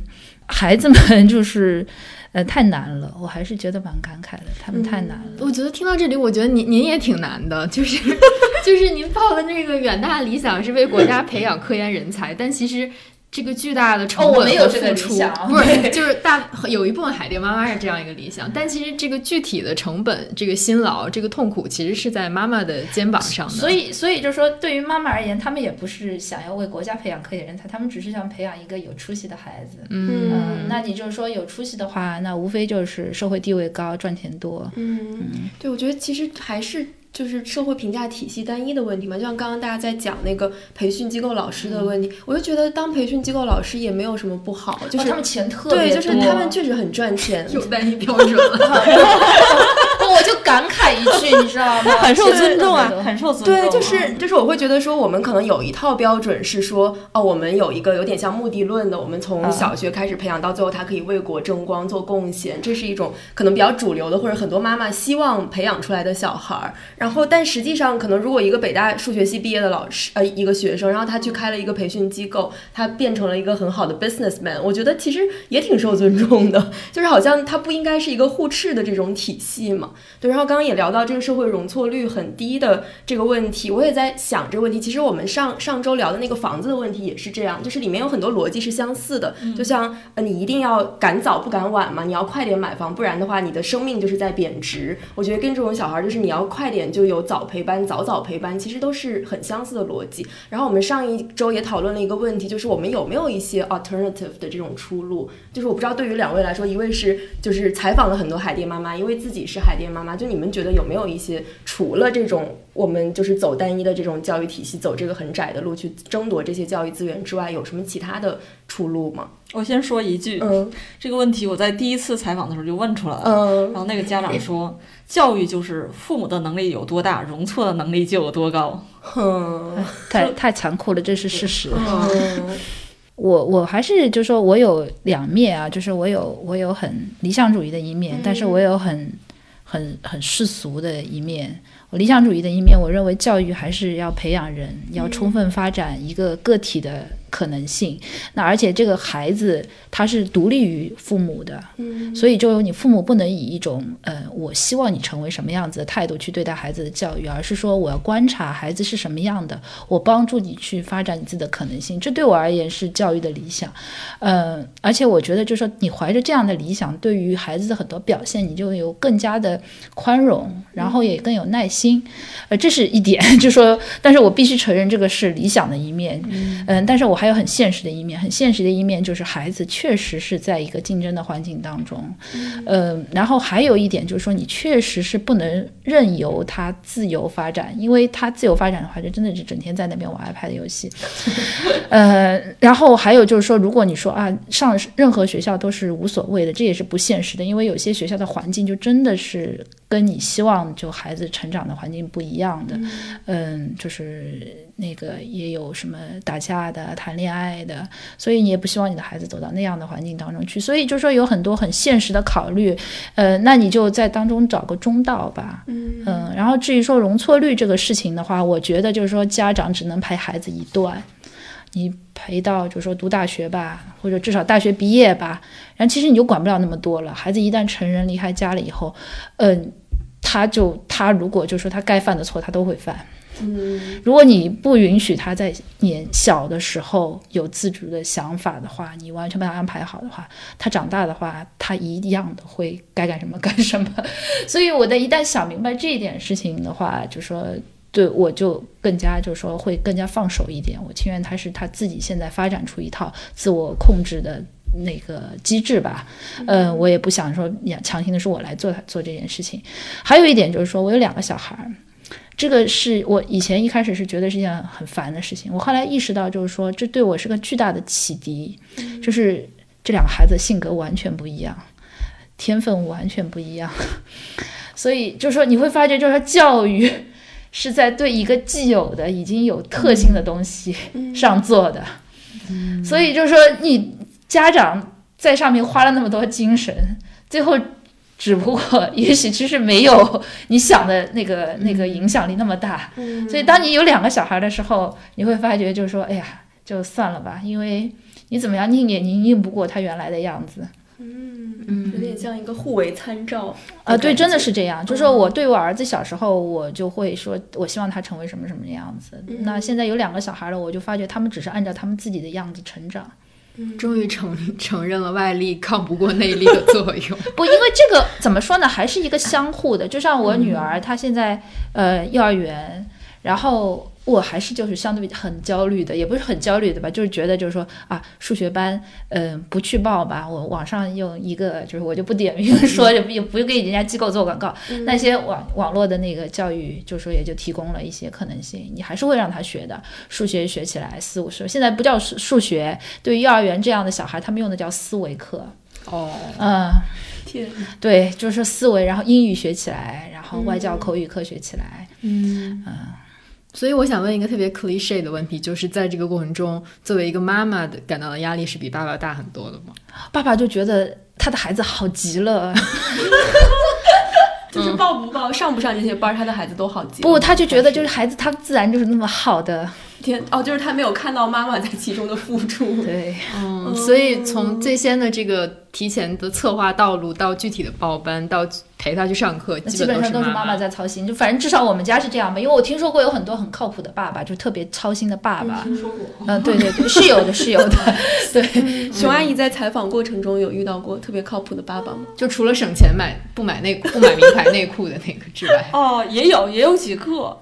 孩子们就是，呃，太难了，我还是觉得蛮感慨的，他们太难了。我觉得听到这里，我觉得您您也挺难的，就是 [laughs] 就是您抱的那个远大理想是为国家培养科研人才，但其实。这个巨大的成本和这个付出 [laughs] 不是 [laughs] 就是大有一部分海淀妈妈是这样一个理想，但其实这个具体的成本、这个辛劳、这个痛苦，其实是在妈妈的肩膀上的。所以，所以就是说，对于妈妈而言，他们也不是想要为国家培养科研人才，他们只是想培养一个有出息的孩子。嗯嗯，那你就是说有出息的话，那无非就是社会地位高、赚钱多。嗯，对，我觉得其实还是就是社会评价体系单一的问题嘛，就像刚刚大家在讲那个培训机构老师的问题，我就觉得当培训机构老师也没有什么不好，就是、哦他们钱特别对，就是他们确实很赚钱。有单一标准了。[laughs] 感慨一句，你知道吗？[laughs] 很受尊重啊很受尊重。对，就是就是，我会觉得说，我们可能有一套标准是说，哦，我们有一个有点像目的论的，我们从小学开始培养到最后，他可以为国争光做贡献，这是一种可能比较主流的，或者很多妈妈希望培养出来的小孩儿。然后，但实际上，可能如果一个北大数学系毕业的老师，呃，一个学生，然后他去开了一个培训机构，他变成了一个很好的 businessman，我觉得其实也挺受尊重的，就是好像他不应该是一个互斥的这种体系嘛。对，然后刚刚也聊到这个社会容错率很低的这个问题，我也在想这个问题。其实我们上上周聊的那个房子的问题也是这样，就是里面有很多逻辑是相似的。就像呃，你一定要赶早不赶晚嘛，你要快点买房，不然的话你的生命就是在贬值。我觉得跟这种小孩就是你要快点就有早陪班，早早陪班，其实都是很相似的逻辑。然后我们上一周也讨论了一个问题，就是我们有没有一些 alternative 的这种出路？就是我不知道对于两位来说，一位是就是采访了很多海淀妈妈，因为自己是海淀妈妈，就你们觉得有没有一些除了这种我们就是走单一的这种教育体系，走这个很窄的路去争夺这些教育资源之外，有什么其他的出路吗？我先说一句，嗯这个问题我在第一次采访的时候就问出来了。嗯然后那个家长说，教育就是父母的能力有多大，容错的能力就有多高。[laughs] [laughs] 哼太太残酷了，这是事实。嗯我我还是就说我有两面啊，就是我有我有很理想主义的一面，但是我有很很很世俗的一面。我理想主义的一面，我认为教育还是要培养人，要充分发展一个个体的可能性。那而且这个孩子他是独立于父母的，嗯所以就你父母不能以一种呃我希望你成为什么样子的态度去对待孩子的教育，而是说我要观察孩子是什么样的，我帮助你去发展你自己的可能性。这对我而言是教育的理想。呃，而且我觉得就是说你怀着这样的理想，对于孩子的很多表现，你就有更加的宽容，然后也更有耐心。呃，这是一点，[laughs] 就说，但是我必须承认这个是理想的一面。嗯、但是我还有很现实的一面，很现实的一面就是孩子确实是在一个竞争的环境当中。嗯，然后还有一点就是说，你确实是不能任由他自由发展，因为他自由发展的话，就真的是整天在那边玩 iPad 游戏。[laughs] 呃，然后还有就是说，如果你说啊，上任何学校都是无所谓的，这也是不现实的，因为有些学校的环境就真的是跟你希望就孩子成长的环境不一样的。嗯，就是那个也有什么打架的、谈恋爱的，所以你也不希望你的孩子走到那样的环境当中去。所以就说有很多很现实的考虑，呃，那你就在当中找个中道吧。嗯然后至于说容错率这个事情的话，我觉得就是说家长只能陪孩子一段，你陪到就是说读大学吧，或者至少大学毕业吧，然后其实你就管不了那么多了。孩子一旦成人离开家了以后，嗯、他就他如果就说他该犯的错他都会犯。嗯如果你不允许他在年小的时候有自主的想法的话，你完全把他安排好的话，他长大的话，他一样的会该干什么干什么。[laughs] 所以我的一旦想明白这一点事情的话，就说对我就更加就说会更加放手一点。我情愿他是他自己现在发展出一套自我控制的。那个机制吧，呃，我也不想说也强行的是我来做做这件事情。还有一点就是说，我有两个小孩儿，这个是我以前一开始是觉得是一件很烦的事情，我后来意识到，就是说这对我是个巨大的启迪，就是这两个孩子性格完全不一样，天分完全不一样，[laughs] 所以就是说你会发觉，就是说教育是在对一个既有的已经有特性的东西上做的，所以就是说你家长在上面花了那么多精神，最后。只不过，也许其实没有你想的那个那个影响力那么大，所以当你有两个小孩的时候，你会发觉就是说，哎呀，就算了吧，因为你怎么样拧也拧拧不过他原来的样子。嗯，有点像一个互为参照啊，对，真的是。这样。就是说我对我儿子小时候，我就会说，我希望他成为什么什么样子。那现在有两个小孩了，我就发觉他们只是按照他们自己的样子成长。终于承承认了外力抗不过内力的作用。[laughs] 不，因为这个怎么说呢，还是一个相互的。就像我女儿，她现在呃幼儿园，然后我还是就是相对很焦虑的，也不是很焦虑的吧，就是觉得就是说啊，数学班嗯、不去报吧，我网上用一个就是我就不点名说，也不也不给人家机构做广告，那些网网络的那个教育，就说也就提供了一些可能性，你还是会让他学的，数学学起来四五十，现在不叫数数学，对于幼儿园这样的小孩，他们用的叫思维课。哦，嗯，天，对，就是思维，然后英语学起来，然后外教口语课学起来。所以我想问一个特别 cliche 的问题，就是在这个过程中，作为一个妈妈的感到的压力是比爸爸大很多的吗？爸爸就觉得他的孩子好极了，[laughs] 就是报不报、上不上这些班，他的孩子都好极。不，他就觉得就是孩子他自然就是那么好的，天哦，就是他没有看到妈妈在其中的付出。对，嗯，所以从最先的这个提前的策划道路，到具体的报班，到陪他去上课，基本上基都是妈妈在操心。就反正至少我们家是这样吧，因为我听说过有很多很靠谱的爸爸，就特别操心的爸爸。听说过。嗯，对对对，是有的，是有的。[laughs] 对，熊阿姨在采访过程中有遇到过特别靠谱的爸爸吗？就除了省钱买不买内裤不买名牌内裤的那个之外，哦，也有也有几个，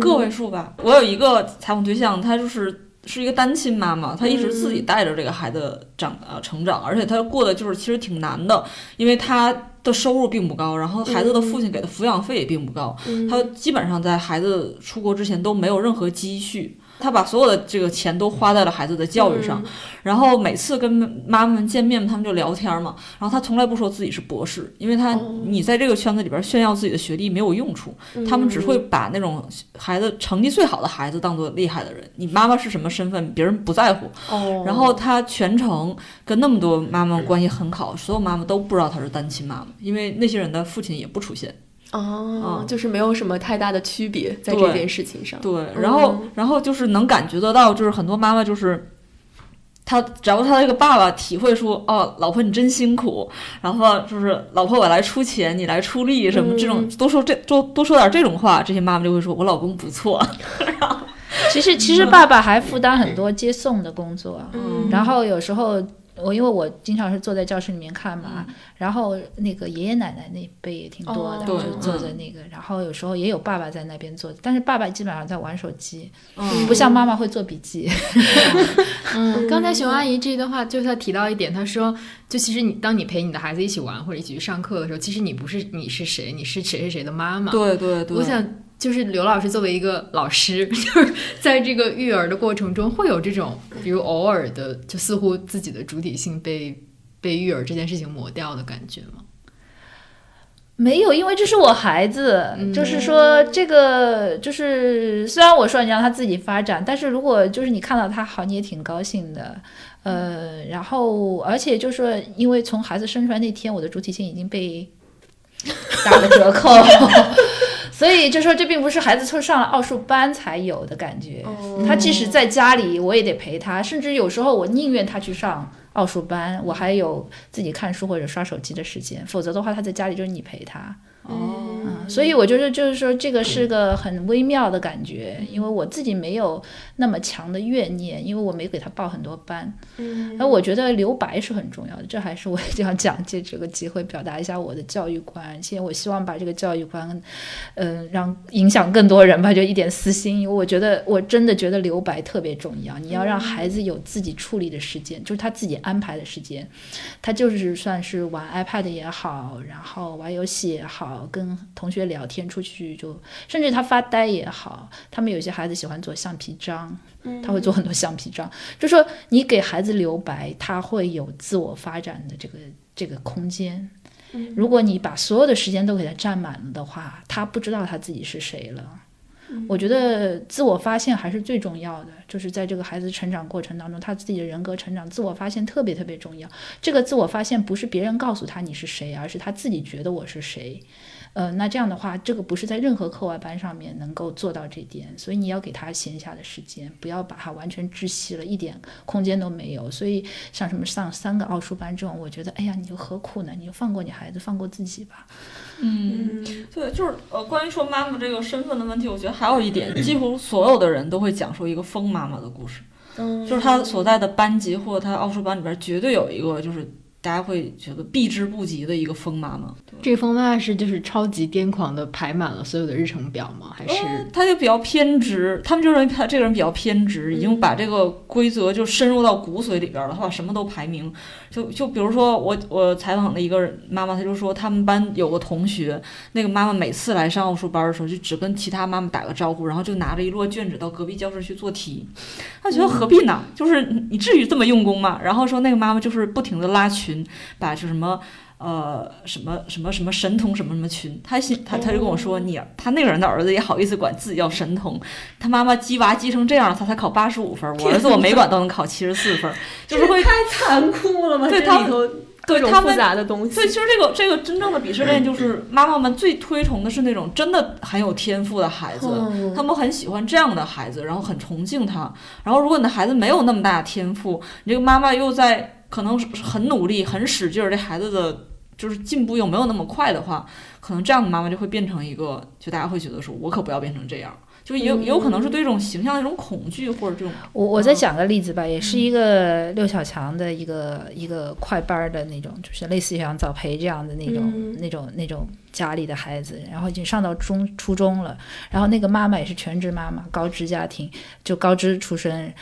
个位数吧。我有一个采访对象，她就是是一个单亲妈妈，她一直自己带着这个孩子长呃成长，而且她过得就是其实挺难的，因为她的收入并不高，然后孩子的父亲给的抚养费也并不高，她基本上在孩子出国之前都没有任何积蓄。她把所有的这个钱都花在了孩子的教育上，然后每次跟妈妈们见面，他们就聊天嘛。然后他从来不说自己是博士，因为他你在这个圈子里边炫耀自己的学历没有用处，他们只会把那种孩子成绩最好的孩子当做厉害的人。你妈妈是什么身份，别人不在乎。哦，然后他全程跟那么多妈妈关系很好，所有妈妈都不知道他是单亲妈妈，因为那些人的父亲也不出现。哦，就是没有什么太大的区别在这件事情上。对，然后然后就是能感觉得到，就是很多妈妈就是。他只要他这个爸爸体会出哦，老婆你真辛苦，然后就是老婆我来出钱，你来出力什么这种，多说这多多说点这种话，这些妈妈就会说我老公不错。[laughs] [laughs] 其实其实爸爸还负担很多接送的工作，嗯然后有时候我因为我经常是坐在教室里面看嘛，然后那个爷爷奶奶那辈也挺多的，哦就坐在那个，然后有时候也有爸爸在那边坐，但是爸爸基本上在玩手机，嗯不像妈妈会做笔记。[laughs] 嗯，刚才熊阿姨这段话，就是她提到一点，她说，就其实你当你陪你的孩子一起玩或者一起去上课的时候，其实你不是你是谁，你是谁谁谁的妈妈。对对对，我想，就是刘老师作为一个老师，[laughs] 就是在这个育儿的过程中，会有这种，比如偶尔的，就似乎自己的主体性被被育儿这件事情磨掉的感觉吗？没有，因为这是我孩子，就是说这个就是虽然我说你让他自己发展，但是如果就是你看到他好，你也挺高兴的，呃，然后而且就是说，因为从孩子生出来那天，我的主体性已经被打了折扣。所以就说这并不是孩子从上了奥数班才有的感觉，他即使在家里我也得陪他，甚至有时候我宁愿他去上奥数班，我还有自己看书或者刷手机的时间，否则的话他在家里就是你陪他。哦，嗯，所以我觉得就是说，这个是个很微妙的感觉，因为我自己没有那么强的怨念，因为我没给他报很多班。嗯，而我觉得留白是很重要的，这还是我这样讲，借这个机会表达一下我的教育观。其实我希望把这个教育观，嗯、让影响更多人吧，就一点私心，因为我觉得我真的觉得留白特别重要。你要让孩子有自己处理的时间，就是他自己安排的时间，他就是算是玩 iPad 也好，然后玩游戏也好，跟同学聊天出去就，甚至他发呆也好，他们有些孩子喜欢做橡皮章，他会做很多橡皮章，就说你给孩子留白，他会有自我发展的这个这个空间。如果你把所有的时间都给他占满了的话，他不知道他自己是谁了。我觉得自我发现还是最重要的，就是在这个孩子成长过程当中，他自己的人格成长、自我发现特别特别重要。这个自我发现不是别人告诉他你是谁，而是他自己觉得我是谁。呃，那这样的话，这个不是在任何课外班上面能够做到这点，所以你要给他闲暇的时间，不要把他完全窒息了，一点空间都没有。所以像什么上三个奥数班这种，我觉得，哎呀，你就何苦呢？你就放过你孩子，放过自己吧。嗯，对，就是呃，关于说妈妈这个身份的问题，我觉得还有一点，几乎所有的人都会讲述一个疯妈妈的故事，嗯。就是他所在的班级或者他奥数班里边绝对有一个就是。大家会觉得避之不及的一个疯妈妈，这个疯妈妈是就是超级癫狂的排满了所有的日程表吗？还是、嗯他就比较偏执，他们就认为他这个人比较偏执，已经把这个规则就深入到骨髓里边了，他把什么都排名。就就比如说我我采访的一个妈妈，她就说他们班有个同学，那个妈妈每次来上奥数班的时候，就只跟其他妈妈打个招呼，然后就拿着一摞卷纸到隔壁教室去做题。她觉得何必呢？就是你你至于这么用功吗？然后说那个妈妈就是不停的拉群，把就什么。呃，什么什么什么神童什么什么群，他心他他就跟我说，你他那个人的儿子也好意思管自己叫神童，他妈妈鸡娃鸡成这样，他才考八十五分，我儿子我没管都能考七十四分，[laughs] 就是会太残酷了吧？对他这里头各种复杂的东西。所以其实这个这个真正的鄙视链就是妈妈们最推崇的是那种真的很有天赋的孩子，嗯他们很喜欢这样的孩子，然后很崇敬他。然后如果你的孩子没有那么大的天赋，你这个妈妈又在可能是很努力、很使劲儿，这孩子的就是进步又没有那么快的话，可能这样的妈妈就会变成一个，就大家会觉得说，我可不要变成这样。就也有也有可能是对这种形象的一种恐惧，或者这种我我再讲个例子吧，也是一个六小强的一个一个快班儿的那种，就是类似于像早培这样的那种、嗯那种那种家里的孩子，然后已经上到中初中了，然后那个妈妈也是全职妈妈，高知家庭，就高知出身。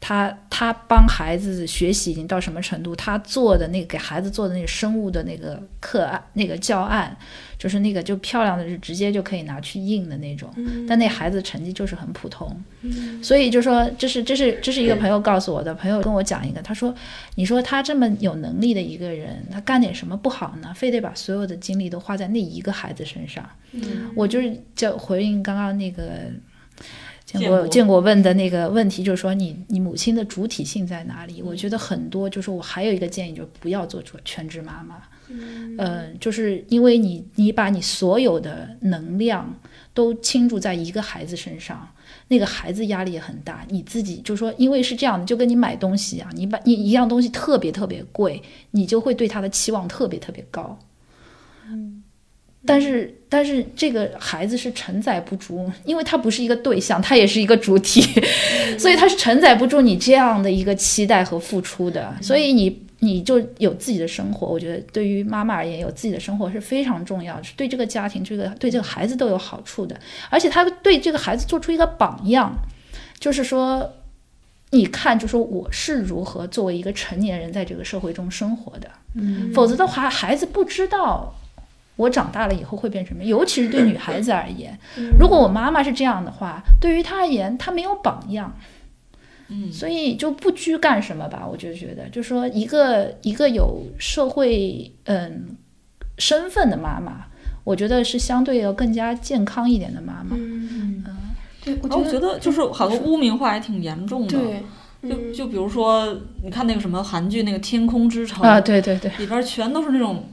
她她帮孩子学习已经到什么程度？他做的那个给孩子做的那个生物的那个课案、那个教案，就是那个就漂亮的，是直接就可以拿去印的那种。但那孩子成绩就是很普通，所以就说这是这是这是一个朋友告诉我的，朋友跟我讲一个，他说，你说他这么有能力的一个人，他干点什么不好呢？非得把所有的精力都花在那一个孩子身上。我就是就回应刚刚那个。建国建国问的那个问题，就是说你你母亲的主体性在哪里？我觉得很多就是我还有一个建议，就是不要做全全职妈妈。嗯、就是因为你你把你所有的能量都倾注在一个孩子身上，那个孩子压力也很大。你自己就说，因为是这样的，就跟你买东西啊，你把你一样东西特别特别贵，你就会对他的期望特别特别高。但是，但是这个孩子是承载不住，因为他不是一个对象，他也是一个主体，[laughs] 所以他是承载不住你这样的一个期待和付出的。所以你你就有自己的生活，我觉得对于妈妈而言，有自己的生活是非常重要，是对这个家庭、这个对这个孩子都有好处的。而且他对这个孩子做出一个榜样，就是说，你看，就说我是如何作为一个成年人在这个社会中生活的。嗯否则的话，孩子不知道我长大了以后会变什么，尤其是对女孩子而言。如果我妈妈是这样的话，对于她而言，她没有榜样。嗯所以就不拘干什么吧，我就觉得，就说一个一个有社会嗯身份的妈妈，我觉得是相对要更加健康一点的妈妈。嗯，对，我觉觉得就是好多污名化也挺严重的。对，就就比如说，你看那个什么韩剧那个《天空之城》啊，对对对，里边全都是那种。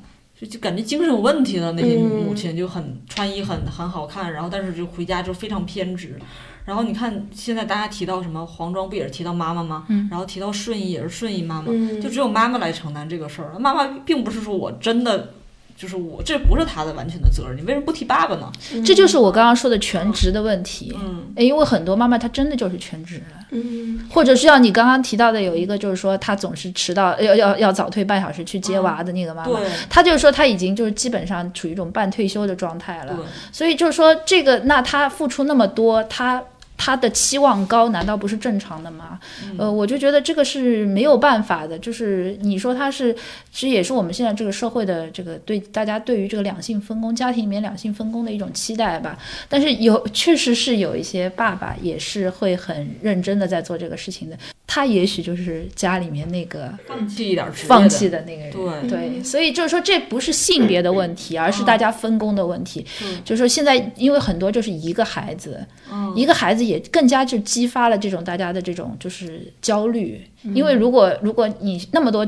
就就感觉精神有问题的那些嗯母亲，就很穿衣很很好看，然后但是就回家就非常偏执。然后你看现在大家提到什么黄庄，不也是提到妈妈吗？嗯然后提到顺义也是顺义妈妈，嗯就只有妈妈来承担这个事儿。妈妈并不是说我真的就是我，这不是他的完全的责任。你为什么不提爸爸呢？这就是我刚刚说的全职的问题。因为很多妈妈她真的就是全职，嗯或者是像你刚刚提到的有一个，就是说她总是迟到，要要要早退半小时去接娃的那个妈妈，对她就是说她已经就是基本上处于一种半退休的状态了。对，所以就是说这个，那她付出那么多，她。她的期望高，难道不是正常的吗？呃，我就觉得这个是没有办法的。就是你说他是，其实也是我们现在这个社会的这个对大家对于这个两性分工、家庭里面两性分工的一种期待吧。但是有确实是有一些爸爸也是会很认真的在做这个事情的。他也许就是家里面那个放弃一点放弃的那个人。对。对，所以就是说，这不是性别的问题，而是大家分工的问题。嗯。就是说，现在因为很多就是一个孩子，嗯。一个孩子也更加就激发了这种大家的这种就是焦虑。嗯。因为如果如果你那么多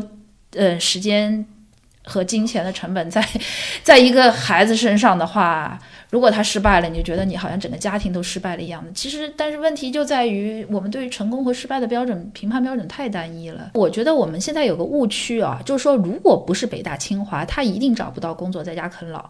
呃时间和金钱的成本在在一个孩子身上的话，如果他失败了，你就觉得你好像整个家庭都失败了一样的。其实，但是问题就在于我们对于成功和失败的标准评判标准太单一了。我觉得我们现在有个误区啊，就是说，如果不是北大清华，他一定找不到工作，在家啃老。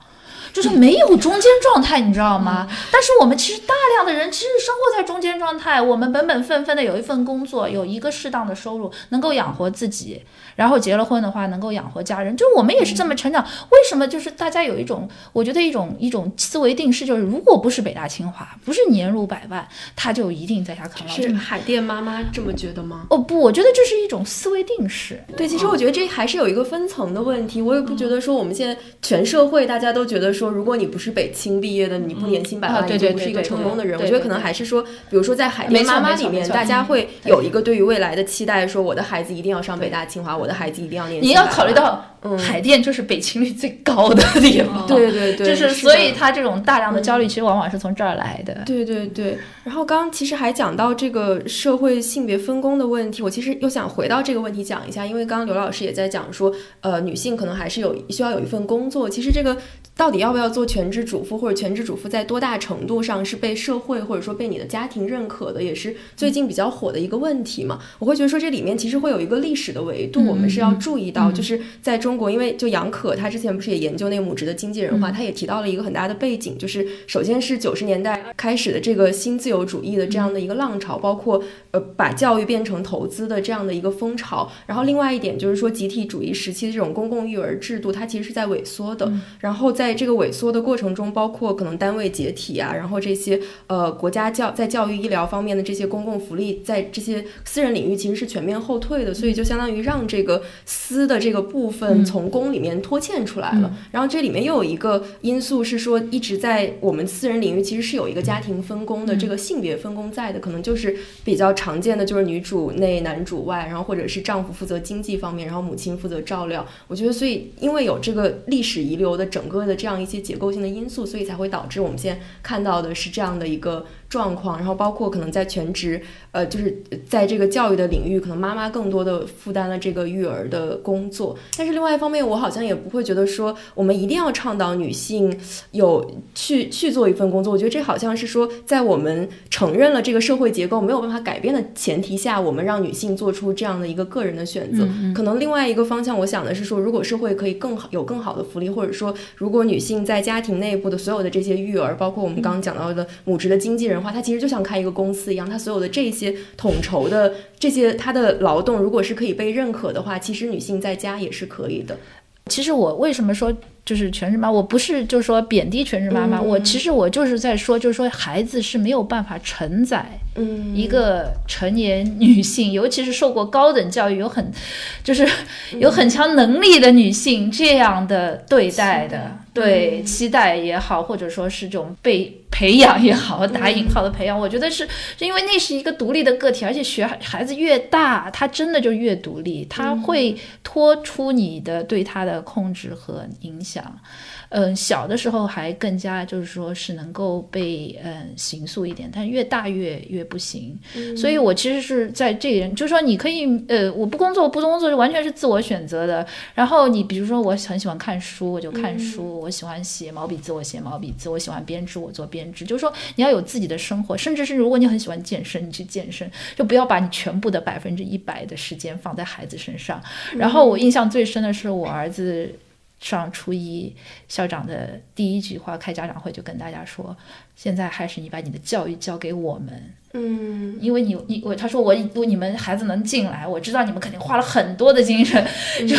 就是没有中间状态，你知道吗？但是我们其实大量的人其实生活在中间状态，我们本本分分的有一份工作，有一个适当的收入，能够养活自己，然后结了婚的话能够养活家人，就我们也是这么成长。为什么就是大家有一种，我觉得一种一种思维定式，就是如果不是北大清华，不是年入百万，他就一定在家啃老。是海淀妈妈这么觉得吗？哦不，我觉得这是一种思维定式。对，其实我觉得这还是有一个分层的问题。我也不觉得说我们现在全社会大家都觉得说，如果你不是北清毕业的，你不年薪百万，啊对对你就不是一个成功的人。我觉得可能还是说，比如说在海淀妈妈里面，大家会有一个对于未来的期待，说我的孩子一定要上北大清华，我的孩子一定要年薪你要考虑到嗯。海淀就是北清率最高的地方，对对对，就是所以他这种大量的焦虑其实往往是从这儿来的。对对对，然后刚刚其实还讲到这个社会性别分工的问题，我其实又想回到这个问题讲一下，因为刚刚刘老师也在讲说，呃，女性可能还是有需要有一份工作，其实这个到底要不要做全职主妇，或者全职主妇在多大程度上是被社会或者说被你的家庭认可的，也是最近比较火的一个问题嘛。我会觉得说这里面其实会有一个历史的维度，我们是要注意到，就是在中国，因为就杨可他之前不是也研究那个母职的经纪人化，他也提到了一个很大的背景，就是首先是九十年代开始的这个新自由主义的这样的一个浪潮，包括呃把教育变成投资的这样的一个风潮。然后另外一点就是说集体主义时期的这种公共育儿制度，它其实是在萎缩的。然后在这个萎缩的过程中，包括可能单位解体啊，然后这些呃国家教在教育医疗方面的这些公共福利，在这些私人领域其实是全面后退的，所以就相当于让这个私的这个部分从公里面拖欠出来了。然后这里面又有一个因素是说，一直在我们私人领域其实是有一个家庭分工的这个性别分工在的，可能就是比较常见的就是女主内男主外，然后或者是丈夫负责经济方面，然后母亲负责照料。我觉得，所以因为有这个历史遗留的整个的这样一些结构性的因素，所以才会导致我们现在看到的是这样的一个状况。然后包括可能在全职，呃，就是在这个教育的领域，可能妈妈更多的负担了这个育儿的工作。但是另外一方面，我好像也不会觉得说我们一定要倡导女性有去去做一份工作。我觉得这好像是说，在我们承认了这个社会结构没有办法改变的前提下，我们让女性做出这样的一个个人的选择。可能另外一个方向，我想的是说，如果社会可以更好有更好的福利，或者说如果女性在家庭内部的所有的这些育儿，包括我们刚刚讲到的母职的经纪人化，他其实就像开一个公司一样，他所有的这些统筹的这些他的劳动，如果是可以被认可的话，其实女性在家也是可以的。其实我为什么说就是全职妈，我不是就是说贬低全职妈妈，嗯。我其实我就是在说，就是说孩子是没有办法承载嗯。一个成年女性，尤其是受过高等教育、有很就是有很强能力的女性这样的对待的，对期待也好，或者说是这种被培养也好，打引号的培养，我觉得是是因为那是一个独立的个体，而且学孩子越大，他真的就越独立，他会脱出你的对他的控制和影响。嗯，小的时候还更加就是说是能够被嗯形塑一点，但越大越越不行。所以我其实是在这就是说你可以呃，我不工作不工作是完全是自我选择的。然后你比如说我很喜欢看书，我就看书；我喜欢写毛笔字，我写毛笔字；我喜欢编织，我做编织。就是说你要有自己的生活，甚至是如果你很喜欢健身，你去健身，就不要把你全部的百分之一百的时间放在孩子身上。然后我印象最深的是我儿子。上初一，校长的第一句话开家长会就跟大家说：“现在还是你把你的教育交给我们，嗯。因为你你我他说我我你们孩子能进来，我知道你们肯定花了很多的精神，就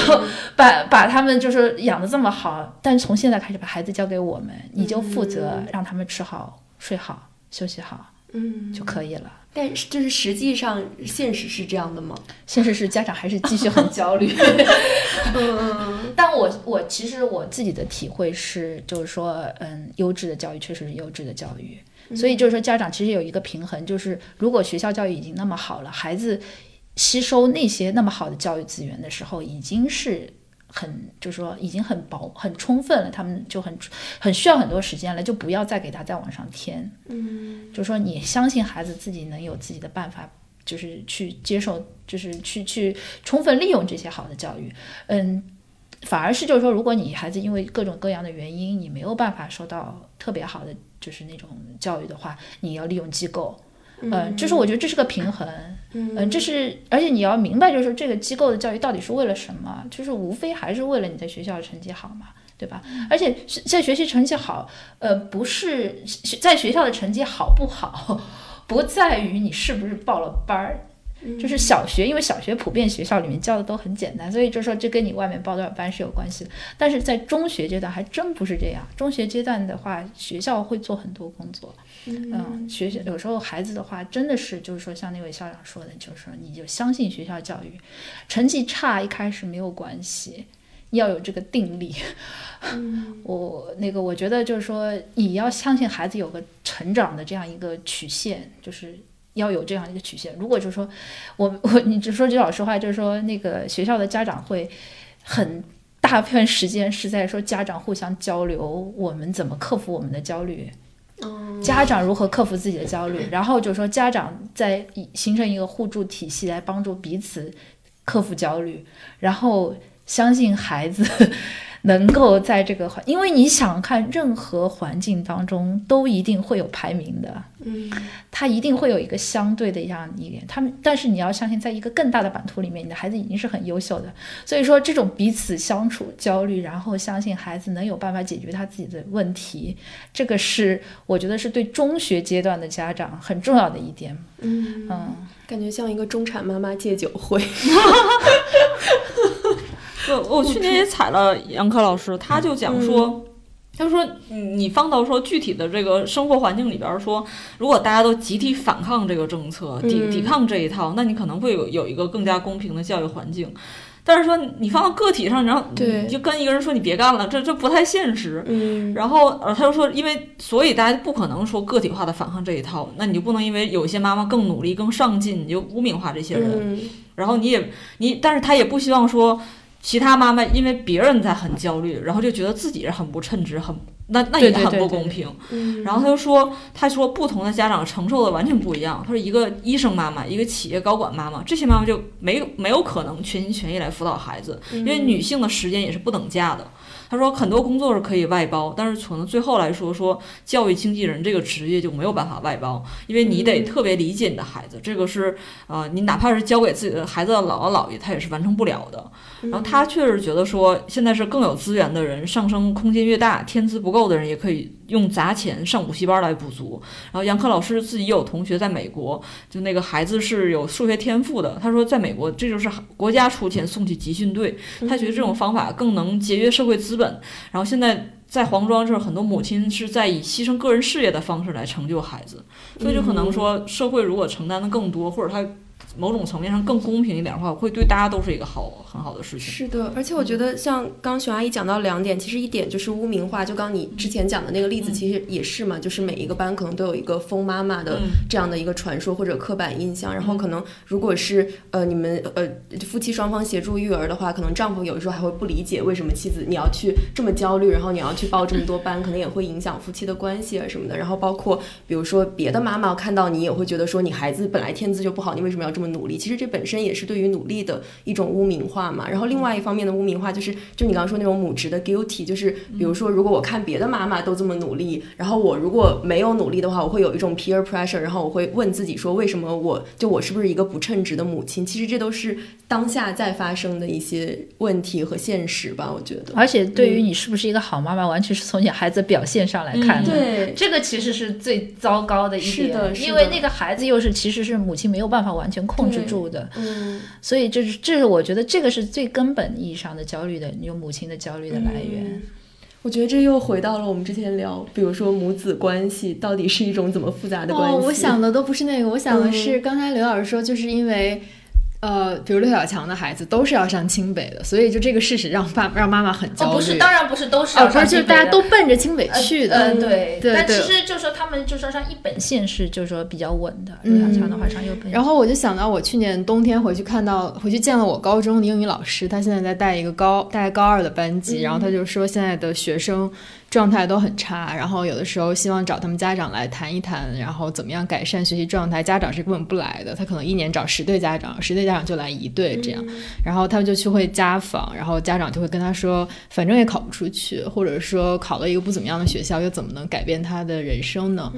把把他们就是养的这么好，但从现在开始把孩子交给我们，你就负责让他们吃好、睡好、休息好嗯，就可以了。”但是就是实际上现实是这样的吗？现实是家长还是继续很 [laughs] 焦虑。嗯 [laughs] 但我我其实我自己的体会是，就是说，嗯，优质的教育确实是优质的教育，所以就是说，家长其实有一个平衡，就是如果学校教育已经那么好了，孩子吸收那些那么好的教育资源的时候，已经是。很，就是说已经很薄、很充分了，他们就很很需要很多时间了，就不要再给他再往上添。嗯就是说你相信孩子自己能有自己的办法，就是去接受，就是去去充分利用这些好的教育。嗯，反而是就是说，如果你孩子因为各种各样的原因，你没有办法受到特别好的就是那种教育的话，你要利用机构。嗯，就是我觉得这是个平衡，嗯，这是，而且你要明白，就是这个机构的教育到底是为了什么？就是无非还是为了你在学校成绩好嘛，对吧？而且是在学习成绩好，呃，不是在学校的成绩好不好，[laughs] 不在于你是不是报了班儿。就是小学，因为小学普遍学校里面教的都很简单，所以就说这跟你外面报多少班是有关系的。但是在中学阶段还真不是这样，中学阶段的话，学校会做很多工作。嗯，学校有时候孩子的话，真的是就是说，像那位校长说的，就是说你就相信学校教育，成绩差一开始没有关系，要有这个定力。[laughs] 我那个，我觉得就是说，你要相信孩子有个成长的这样一个曲线，就是要有这样一个曲线。如果就是说，我我你只说句老实话，就是说那个学校的家长会很大部分时间是在说家长互相交流，我们怎么克服我们的焦虑。家长如何克服自己的焦虑，[laughs] 然后就是说家长在形成一个互助体系来帮助彼此克服焦虑，然后相信孩子能够在这个环，因为你想看任何环境当中都一定会有排名的，嗯，它一定会有一个相对的一样一点，他们但是你要相信，在一个更大的版图里面，你的孩子已经是很优秀的，所以说这种彼此相处焦虑，然后相信孩子能有办法解决他自己的问题，这个是我觉得是对中学阶段的家长很重要的一点，嗯嗯。感觉像一个中产妈妈戒酒会。[laughs] [laughs] 我我去年也采了杨科老师，他就讲说。他说：“你你放到说具体的这个生活环境里边儿说，如果大家都集体反抗这个政策，抵嗯抵抗这一套，那你可能会有有一个更加公平的教育环境。但是说你放到个体上，然后你就跟一个人说你别干了，这这不太现实。嗯然后呃，他就说，因为所以大家不可能说个体化的反抗这一套，那你就不能因为有一些妈妈更努力、更上进，你就污名化这些人。嗯然后你也你，但是他也不希望说其他妈妈因为别人在很焦虑，然后就觉得自己是很不称职，很那那也很对对对对不公平。嗯，然后他就说，他说不同的家长承受的完全不一样。他说一个医生妈妈，一个企业高管妈妈，这些妈妈就没有没有可能全心全意来辅导孩子，因为女性的时间也是不等价的。他说很多工作是可以外包，但是从最后来说，说教育经纪人这个职业就没有办法外包，因为你得特别理解你的孩子，这个是呃，你哪怕是交给自己的孩子的姥姥姥爷，他也是完成不了的。然后他确实觉得说，现在是更有资源的人，上升空间越大，天资不够的人也可以用砸钱上补习班来补足。然后杨科老师自己有同学在美国，就那个孩子是有数学天赋的，他说在美国这就是国家出钱送去集训队，他觉得这种方法更能节约社会资本。然后现在。在黄庄这儿，很多母亲是在以牺牲个人事业的方式来成就孩子，所以就可能说，社会如果承担的更多，或者它某种层面上更公平一点的话，会对大家都是一个好很好的事情。是的，而且我觉得像刚熊阿姨讲到两点，其实一点就是污名化，就刚你之前讲的那个例子，其实也是嘛，就是每一个班可能都有一个疯妈妈的嗯。这样的一个传说或者刻板印象，然后可能如果是呃你们呃夫妻双方协助育儿的话，可能丈夫有时候还会不理解为什么妻子你要去这么焦虑，然后你要去报这么多班，可能也会影响夫妻的关系啊什么的。然后包括比如说别的妈妈看到你也会觉得说你孩子本来天资就不好，你为什么要这么努力？其实这本身也是对于努力的一种污名化嘛。然后另外一方面的污名化就是，就你刚刚说那种母职的 guilty，就是比如说如果我看别的妈妈都这么努力，然后我如果没有努力的话，我会有一种 peer pressure，然后我会问自己说，为什么我就我是不是一个不称职的母亲？其实这都是当下在发生的一些问题和现实吧，我觉得。而且对于你是不是一个好妈妈，完全是从你孩子表现上来看的。对，这个其实是最糟糕的一点，是的是的因为那个孩子又是其实是母亲没有办法完全控制住的，嗯，所以这是这是我觉得这个是最根本意义上的焦虑的，有母亲的焦虑的来源。嗯我觉得这又回到了我们之前聊，比如说母子关系到底是一种怎么复杂的关系。哦，我想的都不是那个，我想的嗯是刚才刘老师说，就是因为。呃，比如刘小强的孩子都是要上清北的，所以就这个事实让爸让妈妈很焦虑。哦，不是，当然不是都是哦，要不是，就是大家都奔着清北去的。嗯，对对对但其实就是说他们就说上一本线是就是说比较稳的，嗯刘小强的话上右本。然后我就想到，我去年冬天回去看到，回去见了我高中的英语老师，他现在在带一个高带高二的班级，然后他就说现在的学生状态都很差，然后有的时候希望找他们家长来谈一谈，然后怎么样改善学习状态，家长是根本不来的，他可能一年找十对家长，十对家长就来一对这样，然后他们就去会家访，然后家长就会跟他说，反正也考不出去，或者说考了一个不怎么样的学校，又怎么能改变他的人生呢？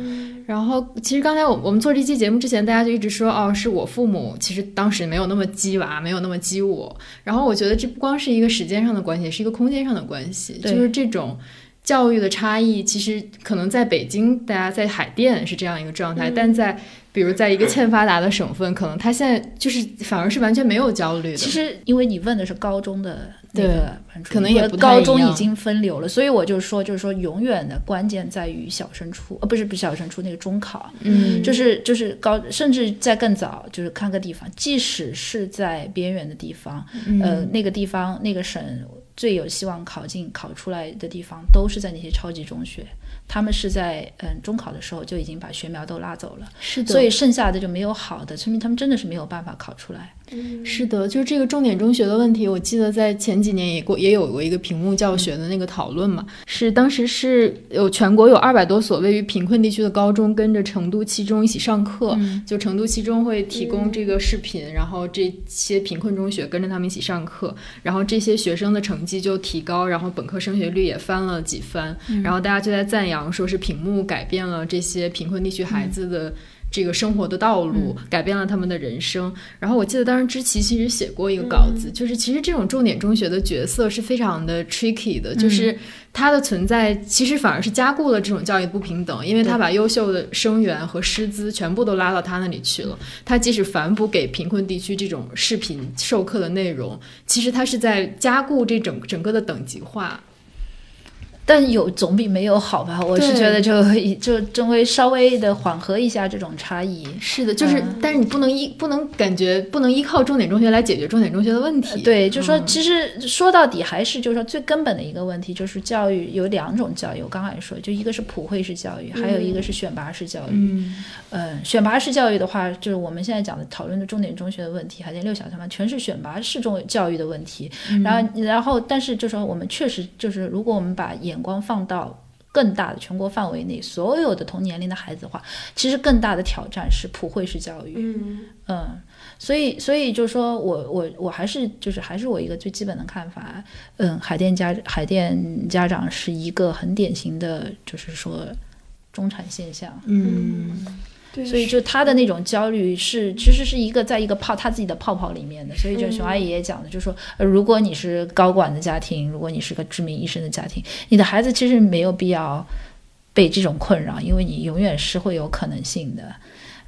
然后其实刚才我我们做这期节目之前，大家就一直说哦，是我父母其实当时没有那么激娃，没有那么激我。然后我觉得这不光是一个时间上的关系，也是一个空间上的关系，就是这种。教育的差异，其实可能在北京，大家在海淀是这样一个状态，但在比如在一个欠发达的省份，可能他现在就是反而是完全没有焦虑的。其实因为你问的是高中的那对个可能也不太高中已经分流了，所以我就说，就是说，永远的关键在于小升初，呃，不是不是小升初那个中考，嗯，就是就是高，甚至在更早，就是看个地方，即使是在边缘的地方，嗯呃，那个地方那个省。最有希望考进考出来的地方，都是在那些超级中学。他们是在嗯中考的时候就已经把学苗都拉走了，是的，所以剩下的就没有好的，说明他们真的是没有办法考出来。是的，就是这个重点中学的问题，我记得在前几年也过也有过一个屏幕教学的那个讨论嘛，是当时是有全国有二百多所位于贫困地区的高中跟着成都七中一起上课，就成都七中会提供这个视频，然后这些贫困中学跟着他们一起上课，然后这些学生的成绩就提高，然后本科升学率也翻了几番，然后大家就在赞扬说是屏幕改变了这些贫困地区孩子的。这个生活的道路改变了他们的人生。然后我记得当时知琪其实写过一个稿子，就是其实这种重点中学的角色是非常的 tricky 的，就是它的存在其实反而是加固了这种教育不平等，因为他把优秀的生源和师资全部都拉到他那里去了。他即使反哺给贫困地区这种视频授课的内容，其实他是在加固这整整个的等级化。但有总比没有好吧？我是觉得就就终微稍微的缓和一下这种差异。是的，就是，但是你不能依不能感觉不能依靠重点中学来解决重点中学的问题。对，就说其实说到底还是就是说最根本的一个问题就是教育有两种教育。我刚才说，就一个是普惠式教育，还有一个是选拔式教育。嗯，嗯，选拔式教育的话，就是我们现在讲的讨论的重点中学的问题，海淀六小他们全是选拔式中教育的问题。然后，然后，但是就说我们确实就是，如果我们把眼光放到更大的全国范围内，所有的同年龄的孩子的话，其实更大的挑战是普惠式教育。嗯嗯，所以所以就是说我我我还是就是还是我一个最基本的看法。嗯，海淀家海淀家长是一个很典型的，就是说中产现象。嗯。所以就他的那种焦虑是，其实是一个在一个泡他自己的泡泡里面的。所以就熊阿姨也讲的，就是说，如果你是高管的家庭，如果你是个知名医生的家庭，你的孩子其实没有必要被这种困扰，因为你永远是会有可能性的。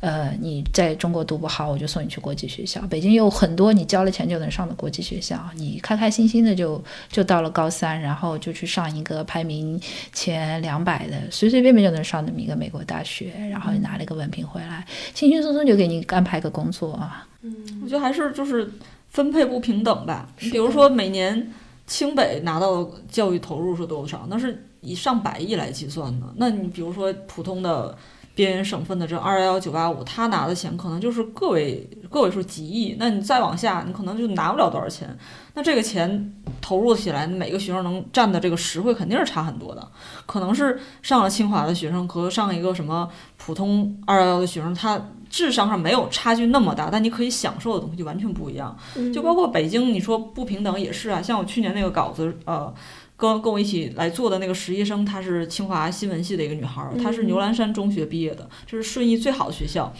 呃，你在中国读不好，我就送你去国际学校。北京有很多你交了钱就能上的国际学校，你开开心心的就就到了高三，然后就去上一个排名前两百的，随随便便就能上那么一个美国大学，然后拿了一个文凭回来，轻轻松松就给你安排个工作啊。嗯，我觉得还是就是分配不平等吧。比如说每年清北拿到的教育投入是多少？那是以上百亿来计算的。那你比如说普通的。边缘省份的这二幺幺九八五，他拿的钱可能就是个位个位数几亿，那你再往下，你可能就拿不了多少钱。那这个钱投入起来，每个学生能占的这个实惠肯定是差很多的。可能是上了清华的学生和上一个什么普通二幺幺的学生，他智商上没有差距那么大，但你可以享受的东西就完全不一样。就包括北京，你说不平等也是啊。像我去年那个稿子，呃。跟跟我一起来做的那个实习生，她是清华新闻系的一个女孩，她是牛栏山中学毕业的，这是顺义最好的学校，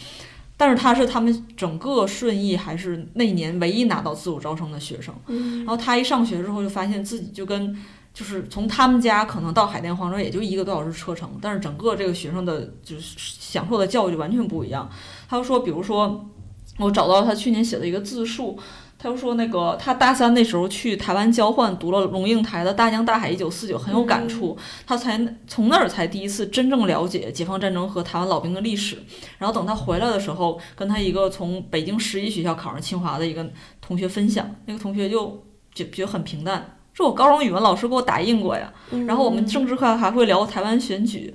但是她是他们整个顺义还是那年唯一拿到自主招生的学生。然后她一上学之后就发现自己就跟就是从他们家可能到海淀黄庄也就一个多小时车程，但是整个这个学生的就是享受的教育就完全不一样。他就说，比如说我找到他去年写的一个自述。他又说，那个他大三那时候去台湾交换，读了龙应台的《大江大海一九四九》，很有感触。他才从那儿才第一次真正了解解放战争和台湾老兵的历史。然后等他回来的时候，跟他一个从北京十一学校考上清华的一个同学分享，那个同学就觉觉得很平淡，说我高中语文老师给我打印过呀。然后我们政治课还会聊台湾选举。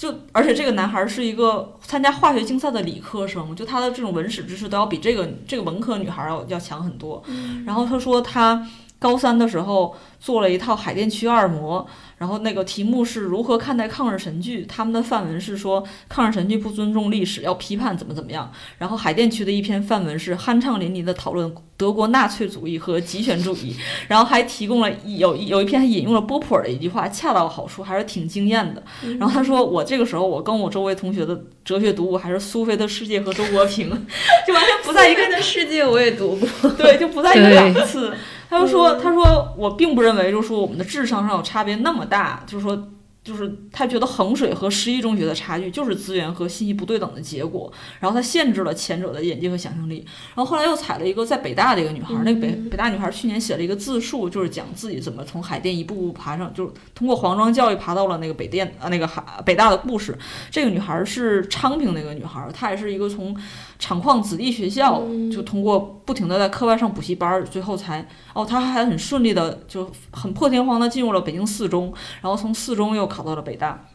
就而且这个男孩是一个参加化学竞赛的理科生，就他的这种文史知识都要比这个这个文科女孩要要强很多。然后他说他高三的时候做了一套海淀区二模。然后那个题目是如何看待抗日神剧？他们的范文是说抗日神剧不尊重历史，要批判怎么怎么样。然后海淀区的一篇范文是酣畅淋漓的讨论德国纳粹主义和极权主义，然后还提供了有有一篇还引用了波普尔的一句话，恰到好处，还是挺惊艳的。然后他说我这个时候我跟我周围同学的哲学读物还是苏菲的世界和周国平，[laughs] 就完全不在一个的世界我也读过，对，就不在一个档次。他就说：“他说我并不认为，就是说我们的智商上有差别那么大，就是说就是他觉得衡水和十一中学的差距就是资源和信息不对等的结果，然后他限制了前者的眼界和想象力。然后后来又踩了一个在北大的一个女孩，那个北北大女孩去年写了一个自述，就是讲自己怎么从海淀一步步爬上，就是通过黄庄教育爬到了那个北电啊那个海北大的故事。这个女孩是昌平那个女孩，她也是一个从厂矿子弟学校，就通过不停的在课外上补习班儿，最后才哦，他还很顺利的就很破天荒的进入了北京四中，然后从四中又考到了北大。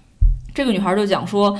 这个女孩就讲说，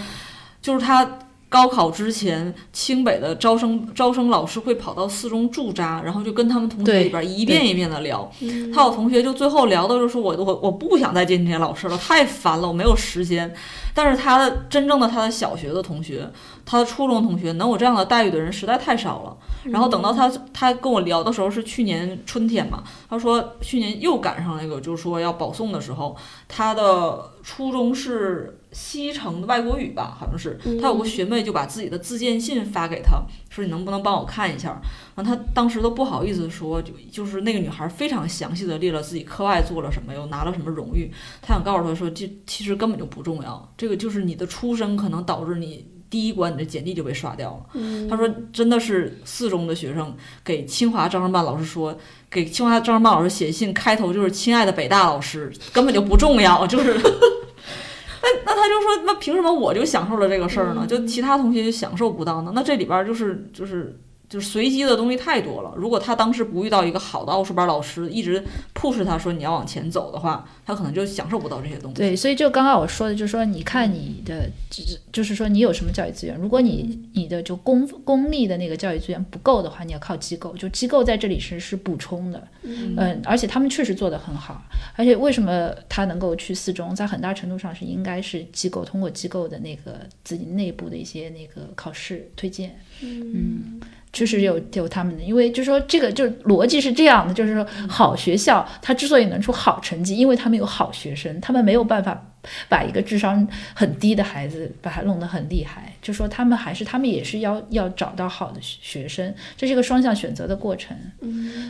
就是她高考之前，清北的招生招生老师会跑到四中驻扎，然后就跟他们同学里边一遍一遍的聊。她有同学就最后聊的就是我我我不想再见这些老师了，太烦了，我没有时间。但是她的真正的她的小学的同学，她的初中同学能有这样的待遇的人实在太少了。然后等到他他跟我聊的时候是去年春天嘛，他说去年又赶上那个就是说要保送的时候，他的初中是西城的外国语吧，好像是。他有个学妹就把自己的自荐信发给他，说你能不能帮我看一下？然后他当时都不好意思说，就就是那个女孩非常详细的列了自己课外做了什么，又拿了什么荣誉。他想告诉他说，这其实根本就不重要，这个就是你的出身可能导致你。第一关你的简历就被刷掉了。他说，真的是四中的学生给清华招生办老师说，给清华招生办老师写信，开头就是“亲爱的北大老师”，根本就不重要，就是。[laughs] 那那他就说，那凭什么我就享受了这个事儿呢？就其他同学就享受不到呢？那这里边儿就是就是就是随机的东西太多了。如果他当时不遇到一个好的奥数班老师，一直 push 他说你要往前走的话，他可能就享受不到这些东西。对，所以就刚刚我说的，就是说，你看你的，就是就是说你有什么教育资源。如果你你的就公公立的那个教育资源不够的话，你要靠机构。就机构在这里是是补充的，嗯，而且他们确实做得很好。而且为什么他能够去四中，在很大程度上是应该是机构通过机构的那个自己内部的一些那个考试推荐，嗯。确实有有他们的，因为就是说这个就是逻辑是这样的，就是说好学校它之所以能出好成绩，因为他们有好学生，他们没有办法把一个智商很低的孩子把他弄得很厉害，就说他们还是他们也是要要找到好的学生，这是一个双向选择的过程。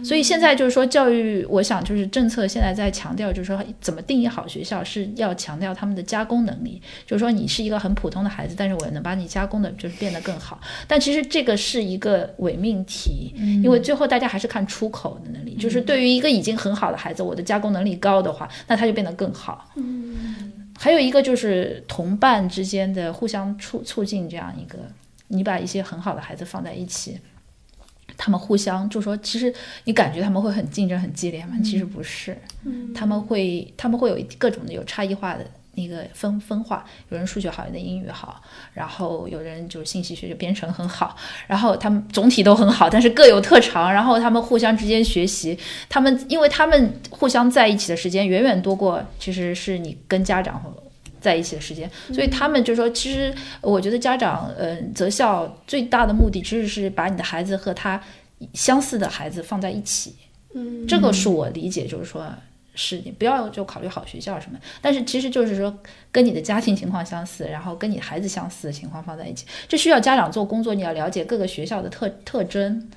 所以现在就是说教育，我想就是政策现在在强调，就是说怎么定义好学校，是要强调他们的加工能力，就是说你是一个很普通的孩子，但是我能把你加工的就是变得更好。但其实这个是一个伪命题，因为最后大家还是看出口的能力，就是对于一个已经很好的孩子，我的加工能力高的话，那他就变得更好。还有一个就是同伴之间的互相促促进，这样一个，你把一些很好的孩子放在一起，他们互相就说，其实你感觉他们会很竞争很激烈吗？其实不是，他们会他们会有各种的有差异化的。那个分分化，有人数学好，有人英语好，然后有人就是信息学就编程很好，然后他们总体都很好，但是各有特长，然后他们互相之间学习，他们因为他们互相在一起的时间远远多过其实是你跟家长在一起的时间，所以他们就说，其实我觉得家长，嗯、择校最大的目的其实是把你的孩子和他相似的孩子放在一起，嗯这个是我理解，就是说。是你不要就考虑好学校什么，但是其实就是说跟你的家庭情况相似，然后跟你孩子相似的情况放在一起，这需要家长做工作，你要了解各个学校的特特征，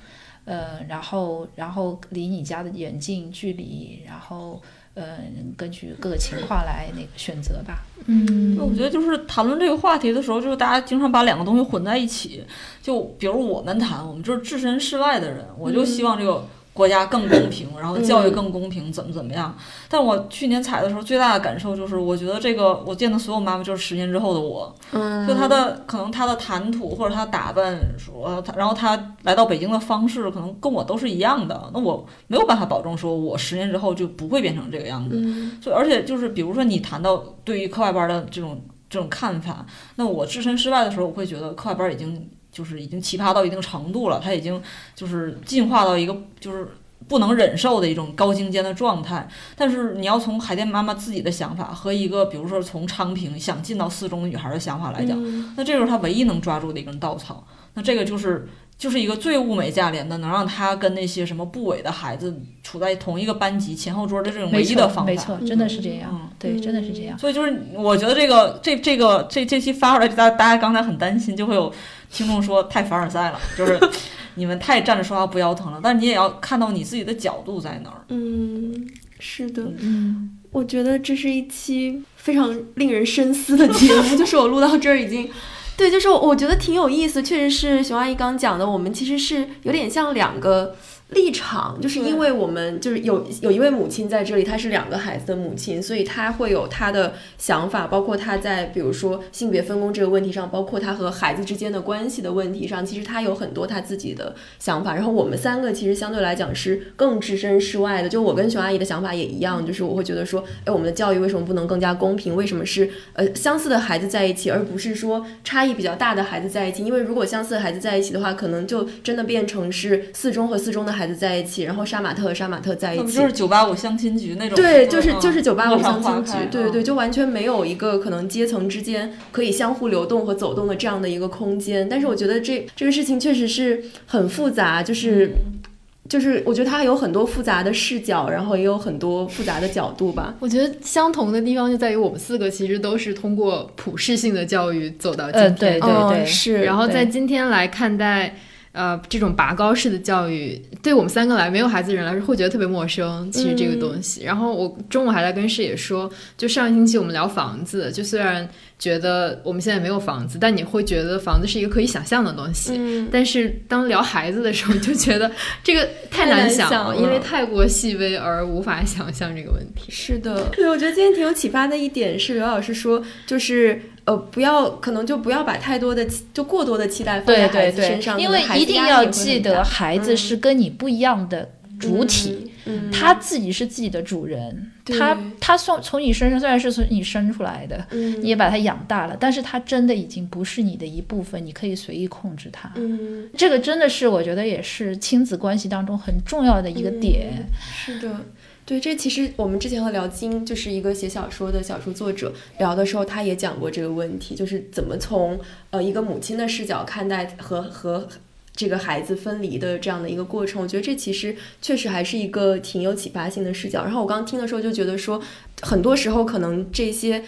呃，然后然后离你家的远近距离，然后嗯根据各个情况来那个选择吧。嗯，我觉得就是谈论这个话题的时候，就是大家经常把两个东西混在一起。就比如我们谈，我们就是置身事外的人，我就希望这个国家更公平，然后教育更公平，怎么怎么样。但我去年采的时候，最大的感受就是，我觉得这个我见的所有妈妈就是十年之后的我。嗯，就她的可能她的谈吐或者她打扮，说她，然后她来到北京的方式，可能跟我都是一样的。那我没有办法保证说我十年之后就不会变成这个样子。嗯所以，而且就是比如说你谈到对于课外班的这种这种看法，那我置身事外的时候，我会觉得课外班已经就是已经奇葩到一定程度了，它已经就是进化到一个就是。不能忍受的一种高精尖的状态，但是你要从海淀妈妈自己的想法和一个，比如说从昌平想进到四中的女孩的想法来讲，嗯那这就是她唯一能抓住的一根稻草。那这个就是就是一个最物美价廉的，能让她跟那些什么部委的孩子处在同一个班级前后桌的这种唯一的方法。没错，真的是这样。嗯对，真的是这样。所以就是我觉得这个这这个这这期发出来，大大家刚才很担心，就会有听众说太凡尔赛了，[laughs] 就是你们太站着说话不腰疼了，但是你也要看到你自己的角度在哪儿。嗯，是的，嗯，我觉得这是一期非常令人深思的节目，[laughs] 就是我录到这儿已经。对，就是我觉得挺有意思，确实是熊阿姨刚讲的，我们其实是有点像两个立场，就是因为我们就是有有一位母亲在这里，她是两个孩子的母亲，所以她会有她的想法，包括她在比如说性别分工这个问题上，包括她和孩子之间的关系的问题上，其实她有很多她自己的想法。然后我们三个其实相对来讲是更置身事外的，就我跟熊阿姨的想法也一样，就是我会觉得说，[laughs] 哎，我们的教育为什么不能更加公平？为什么是呃相似的孩子在一起，而不是说差异比较大的孩子在一起？因为如果相似的孩子在一起的话，可能就真的变成是四中和四中的孩子在一起，然后杀马特和杀马特在一起，就是九八五相亲局那种？对，就是嗯就是九八五相亲局对对对，就完全没有一个可能阶层之间可以相互流动和走动的这样的一个空间。但是我觉得这这个事情确实是很复杂，就是。就是我觉得它有很多复杂的视角，然后也有很多复杂的角度吧。我觉得相同的地方就在于我们四个其实都是通过普世性的教育走到今呃，天，对对对，嗯是。然后在今天来看待。呃，这种拔高式的教育，对我们三个来没有孩子的人来说，会觉得特别陌生。其实这个东西，然后我中午还在跟视野说，就上一星期我们聊房子，就虽然觉得我们现在没有房子，但你会觉得房子是一个可以想象的东西。嗯，但是当聊孩子的时候，就觉得这个太 [laughs] 太难难想了，想了因为太过细微而无法想象这个问题。是的，对，我觉得今天挺有启发的一点是刘老师说，就是呃，不要可能就不要把太多的期就过多的期待放在孩子身上，因为一定要记得，孩子是跟你不一样的主体，嗯，他自己是自己的主人，对他他从从你身上虽然是从你生出来的，嗯你也把他养大了，但是他真的已经不是你的一部分，你可以随意控制他。嗯，这个真的是我觉得也是亲子关系当中很重要的一个点。是的。对，这其实我们之前和辽金就是一个写小说的小说作者聊的时候，他也讲过这个问题，就是怎么从呃一个母亲的视角看待和和这个孩子分离的这样的一个过程。我觉得这其实确实还是一个挺有启发性的视角。然后我刚听的时候就觉得说，很多时候可能这些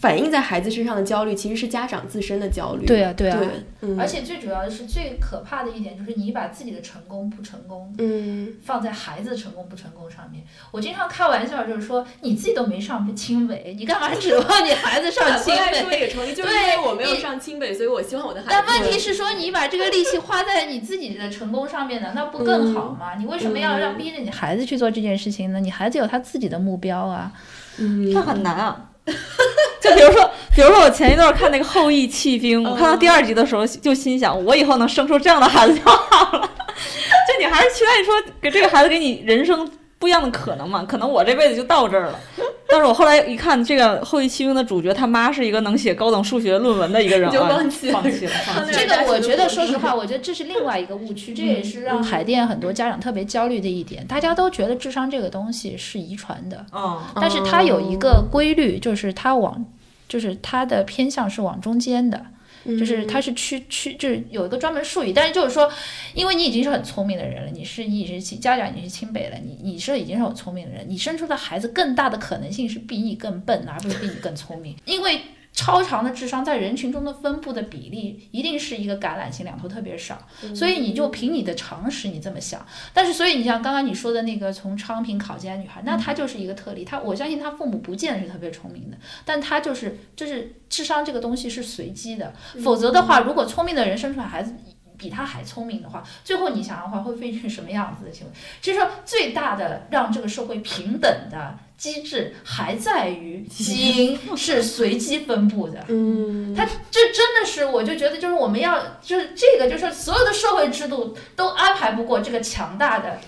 反映在孩子身上的焦虑，其实是家长自身的焦虑。对啊，对啊。对，嗯，而且最主要的是，最可怕的一点就是你把自己的成功不成功嗯放在孩子的成功不成功上面。我经常开玩笑，就是说你自己都没上清北，你干嘛指望你孩子上清北？也成立，就是对因为我没有你上清北，所以我希望我的孩子。[laughs] 但问题是说，你把这个力气花在你自己的成功上面，难道不更好吗？你为什么要让逼着你孩子去做这件事情呢？你孩子有他自己的目标啊。嗯，这很难啊。[laughs] 就比如说，比如说我前一段看那个《后羿弃兵》，我看到第二集的时候，就心想，我以后能生出这样的孩子就好了。[laughs] 就你还是期待说，给这个孩子给你人生不一样的可能嘛？可能我这辈子就到这儿了。[laughs] 但是我后来一看，这个《后羿弃兵》的主角他妈是一个能写高等数学论文的一个人，你就啊放弃了放弃了，放弃了。[laughs] 这个我觉得，说实话，我觉得这是另外一个误区，这也是让海淀很多家长特别焦虑的一点。大家都觉得智商这个东西是遗传的，嗯，但是它有一个规律，就是它往，就是它的偏向是往中间的。就是它是区区，就是有一个专门术语，但是就是说，因为你已经是很聪明的人了，你是你已经是家长已经是清北了，你你是已经是很聪明的人，你生出的孩子更大的可能性是比你更笨，而不是比你更聪明，因为。超长的智商在人群中的分布的比例一定是一个橄榄型，两头特别少，所以你就凭你的常识你这么想，但是所以你像刚刚你说的那个从昌平考进来的女孩，那她就是一个特例，她我相信她父母不见得是特别聪明的，但她就是就是智商这个东西是随机的，否则的话，如果聪明的人生出来孩子。比他还聪明的话，最后你想的话会变成什么样子的行为？就是说，最大的让这个社会平等的机制还在于基因是随机分布的。嗯，它这真的是，我就觉得就是我们要就是这个，就是所有的社会制度都安排不过这个强大的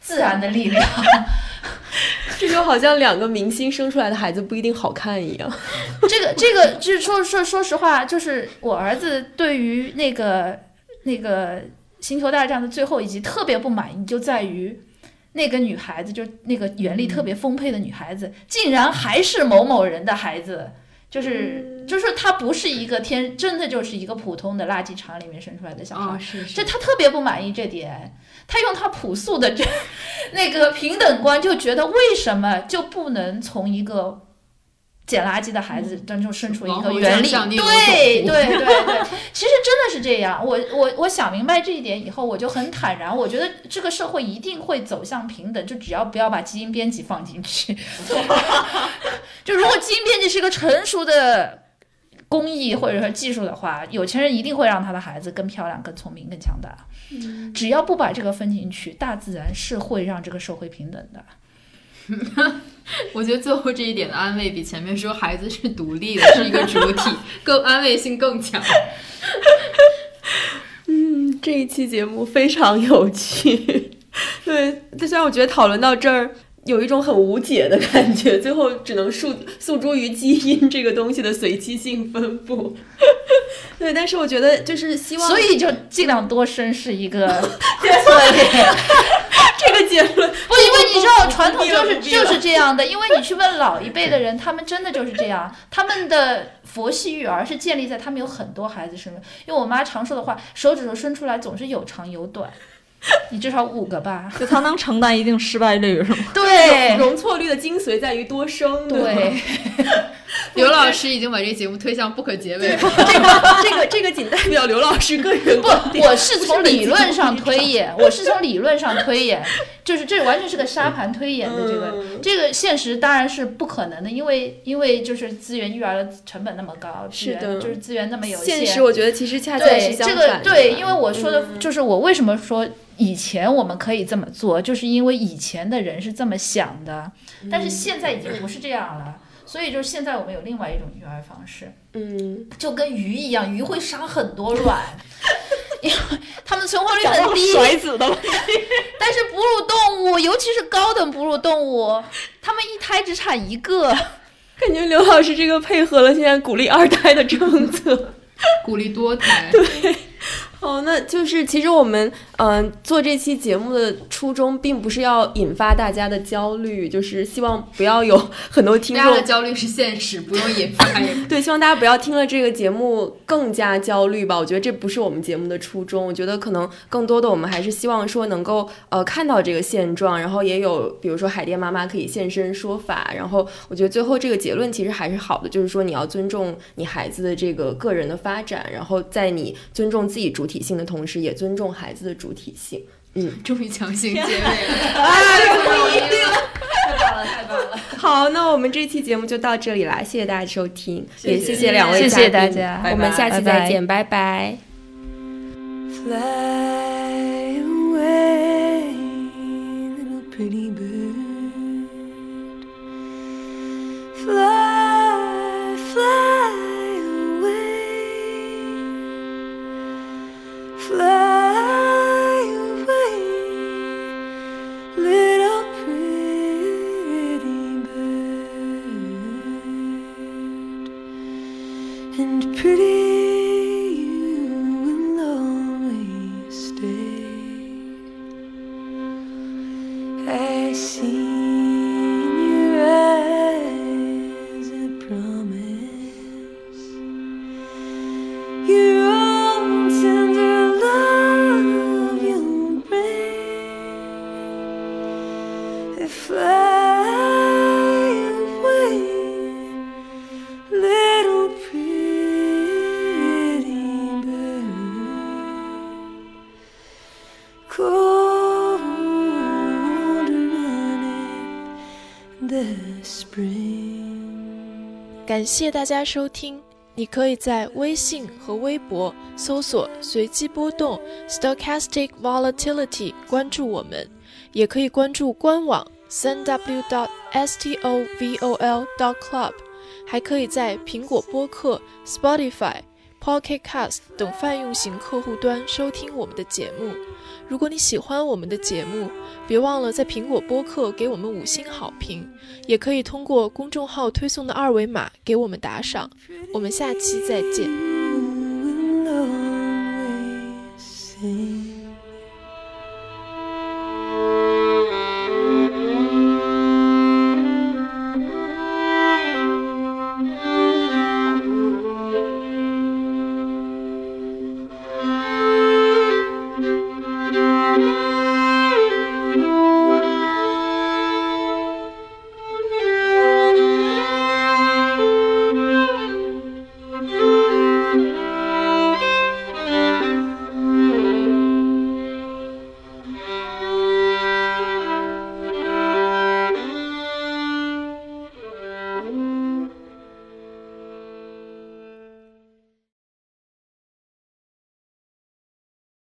自然的力量。[laughs] 这就好像两个明星生出来的孩子不一定好看一样。这个这个就是说说说实话，就是我儿子对于那个那个星球大战的最后一集特别不满意，就在于。那个女孩子，就那个原力特别丰沛的女孩子，竟然还是某某人的孩子，就是就是她不是一个天，真的就是一个普通的垃圾场里面生出来的小孩，是，是这他特别不满意这点，他用他朴素的这 [laughs] 那个平等观，就觉得为什么就不能从一个捡垃圾的孩子当中生出一个原力，将相宁有对对对对，其实真的是这样。我我我想明白这一点以后，我就很坦然。我觉得这个社会一定会走向平等，就只要不要把基因编辑放进去。[laughs] 就如果基因编辑是一个成熟的工艺或者说技术的话，有钱人一定会让他的孩子更漂亮、更聪明、更强大。只要不把这个分进去，大自然是会让这个社会平等的。[laughs] 我觉得最后这一点的安慰比前面说孩子是独立的，是一个主体，[laughs] 更安慰性更强。[laughs] 嗯，这一期节目非常有趣。对，但虽然我觉得讨论到这儿有一种很无解的感觉，最后只能诉诉诸于基因这个东西的随机性分布。[laughs] 对，但是我觉得就是希望，所以就尽量多生是一个 [laughs] 对这个结论不，因为你知道传统就是就是这样的，因为你去问老一辈的人，他们真的就是这样，他们的佛系育儿是建立在他们有很多孩子身上。因为我妈常说的话，手指头伸出来总是有长有短，[laughs] 你至少五个吧？就他能承担一定失败率是吗？对容错率的精髓在于多生。对，[laughs] 刘老师已经把这个节目推向不可结尾了。[laughs] 这个这个这个仅代表刘老师个人观点。我是从理论上推演，我是从理论上推演，就是这完全是个沙盘推演的这个、嗯这个现实当然是不可能的，因为因为就是资源育儿的成本那么高，资源是的就是资源那么有限，现实，我觉得其实恰恰对是相这反的。个对，因为我说的嗯就是我为什么说以前我们可以这么做，就是因为以前的人是这么想的，但是现在已经不是这样了。所以就是现在我们有另外一种育儿方式，嗯，就跟鱼一样，鱼会生很多卵，[laughs] 因为它们存活率很低。甩子的了。[laughs] 但是哺乳动物，尤其是高等哺乳动物，它们一胎只产一个。感觉刘老师这个配合了现在鼓励二胎的政策。[laughs] 鼓励多胎。好，那就是其实我们嗯、呃做这期节目的初衷，并不是要引发大家的焦虑，就是希望不要有 [laughs] 很多听众大家的焦虑是现实，不用引发。对，希望大家不要听了这个节目更加焦虑吧。我觉得这不是我们节目的初衷。我觉得可能更多的我们还是希望说能够呃看到这个现状，然后也有比如说海淀妈妈可以现身说法。然后我觉得最后这个结论其实还是好的，就是说你要尊重你孩子的这个个人的发展，然后在你尊重自己主体性的同时，也尊重孩子的主体性。嗯，终于强行结尾了。哎，[laughs] 不一定。太棒了，太棒了！好，那我们这期节目就到这里啦，谢谢大家收听，也谢谢谢两位谢嘉宾谢大家我们下期再见，拜拜 Fly away, little pretty bird. Fly, fly Fly 谢大家收听。你可以在微信和微博搜索“随机波动 （Stochastic Volatility）” 关注我们，也可以关注官网 www.stovol.club，还可以在苹果播客、Spotify、Pocket Cast 等泛用型客户端收听我们的节目。如果你喜欢我们的节目，别忘了在苹果播客给我们五星好评，也可以通过公众号推送的二维码给我们打赏。我们下期再见。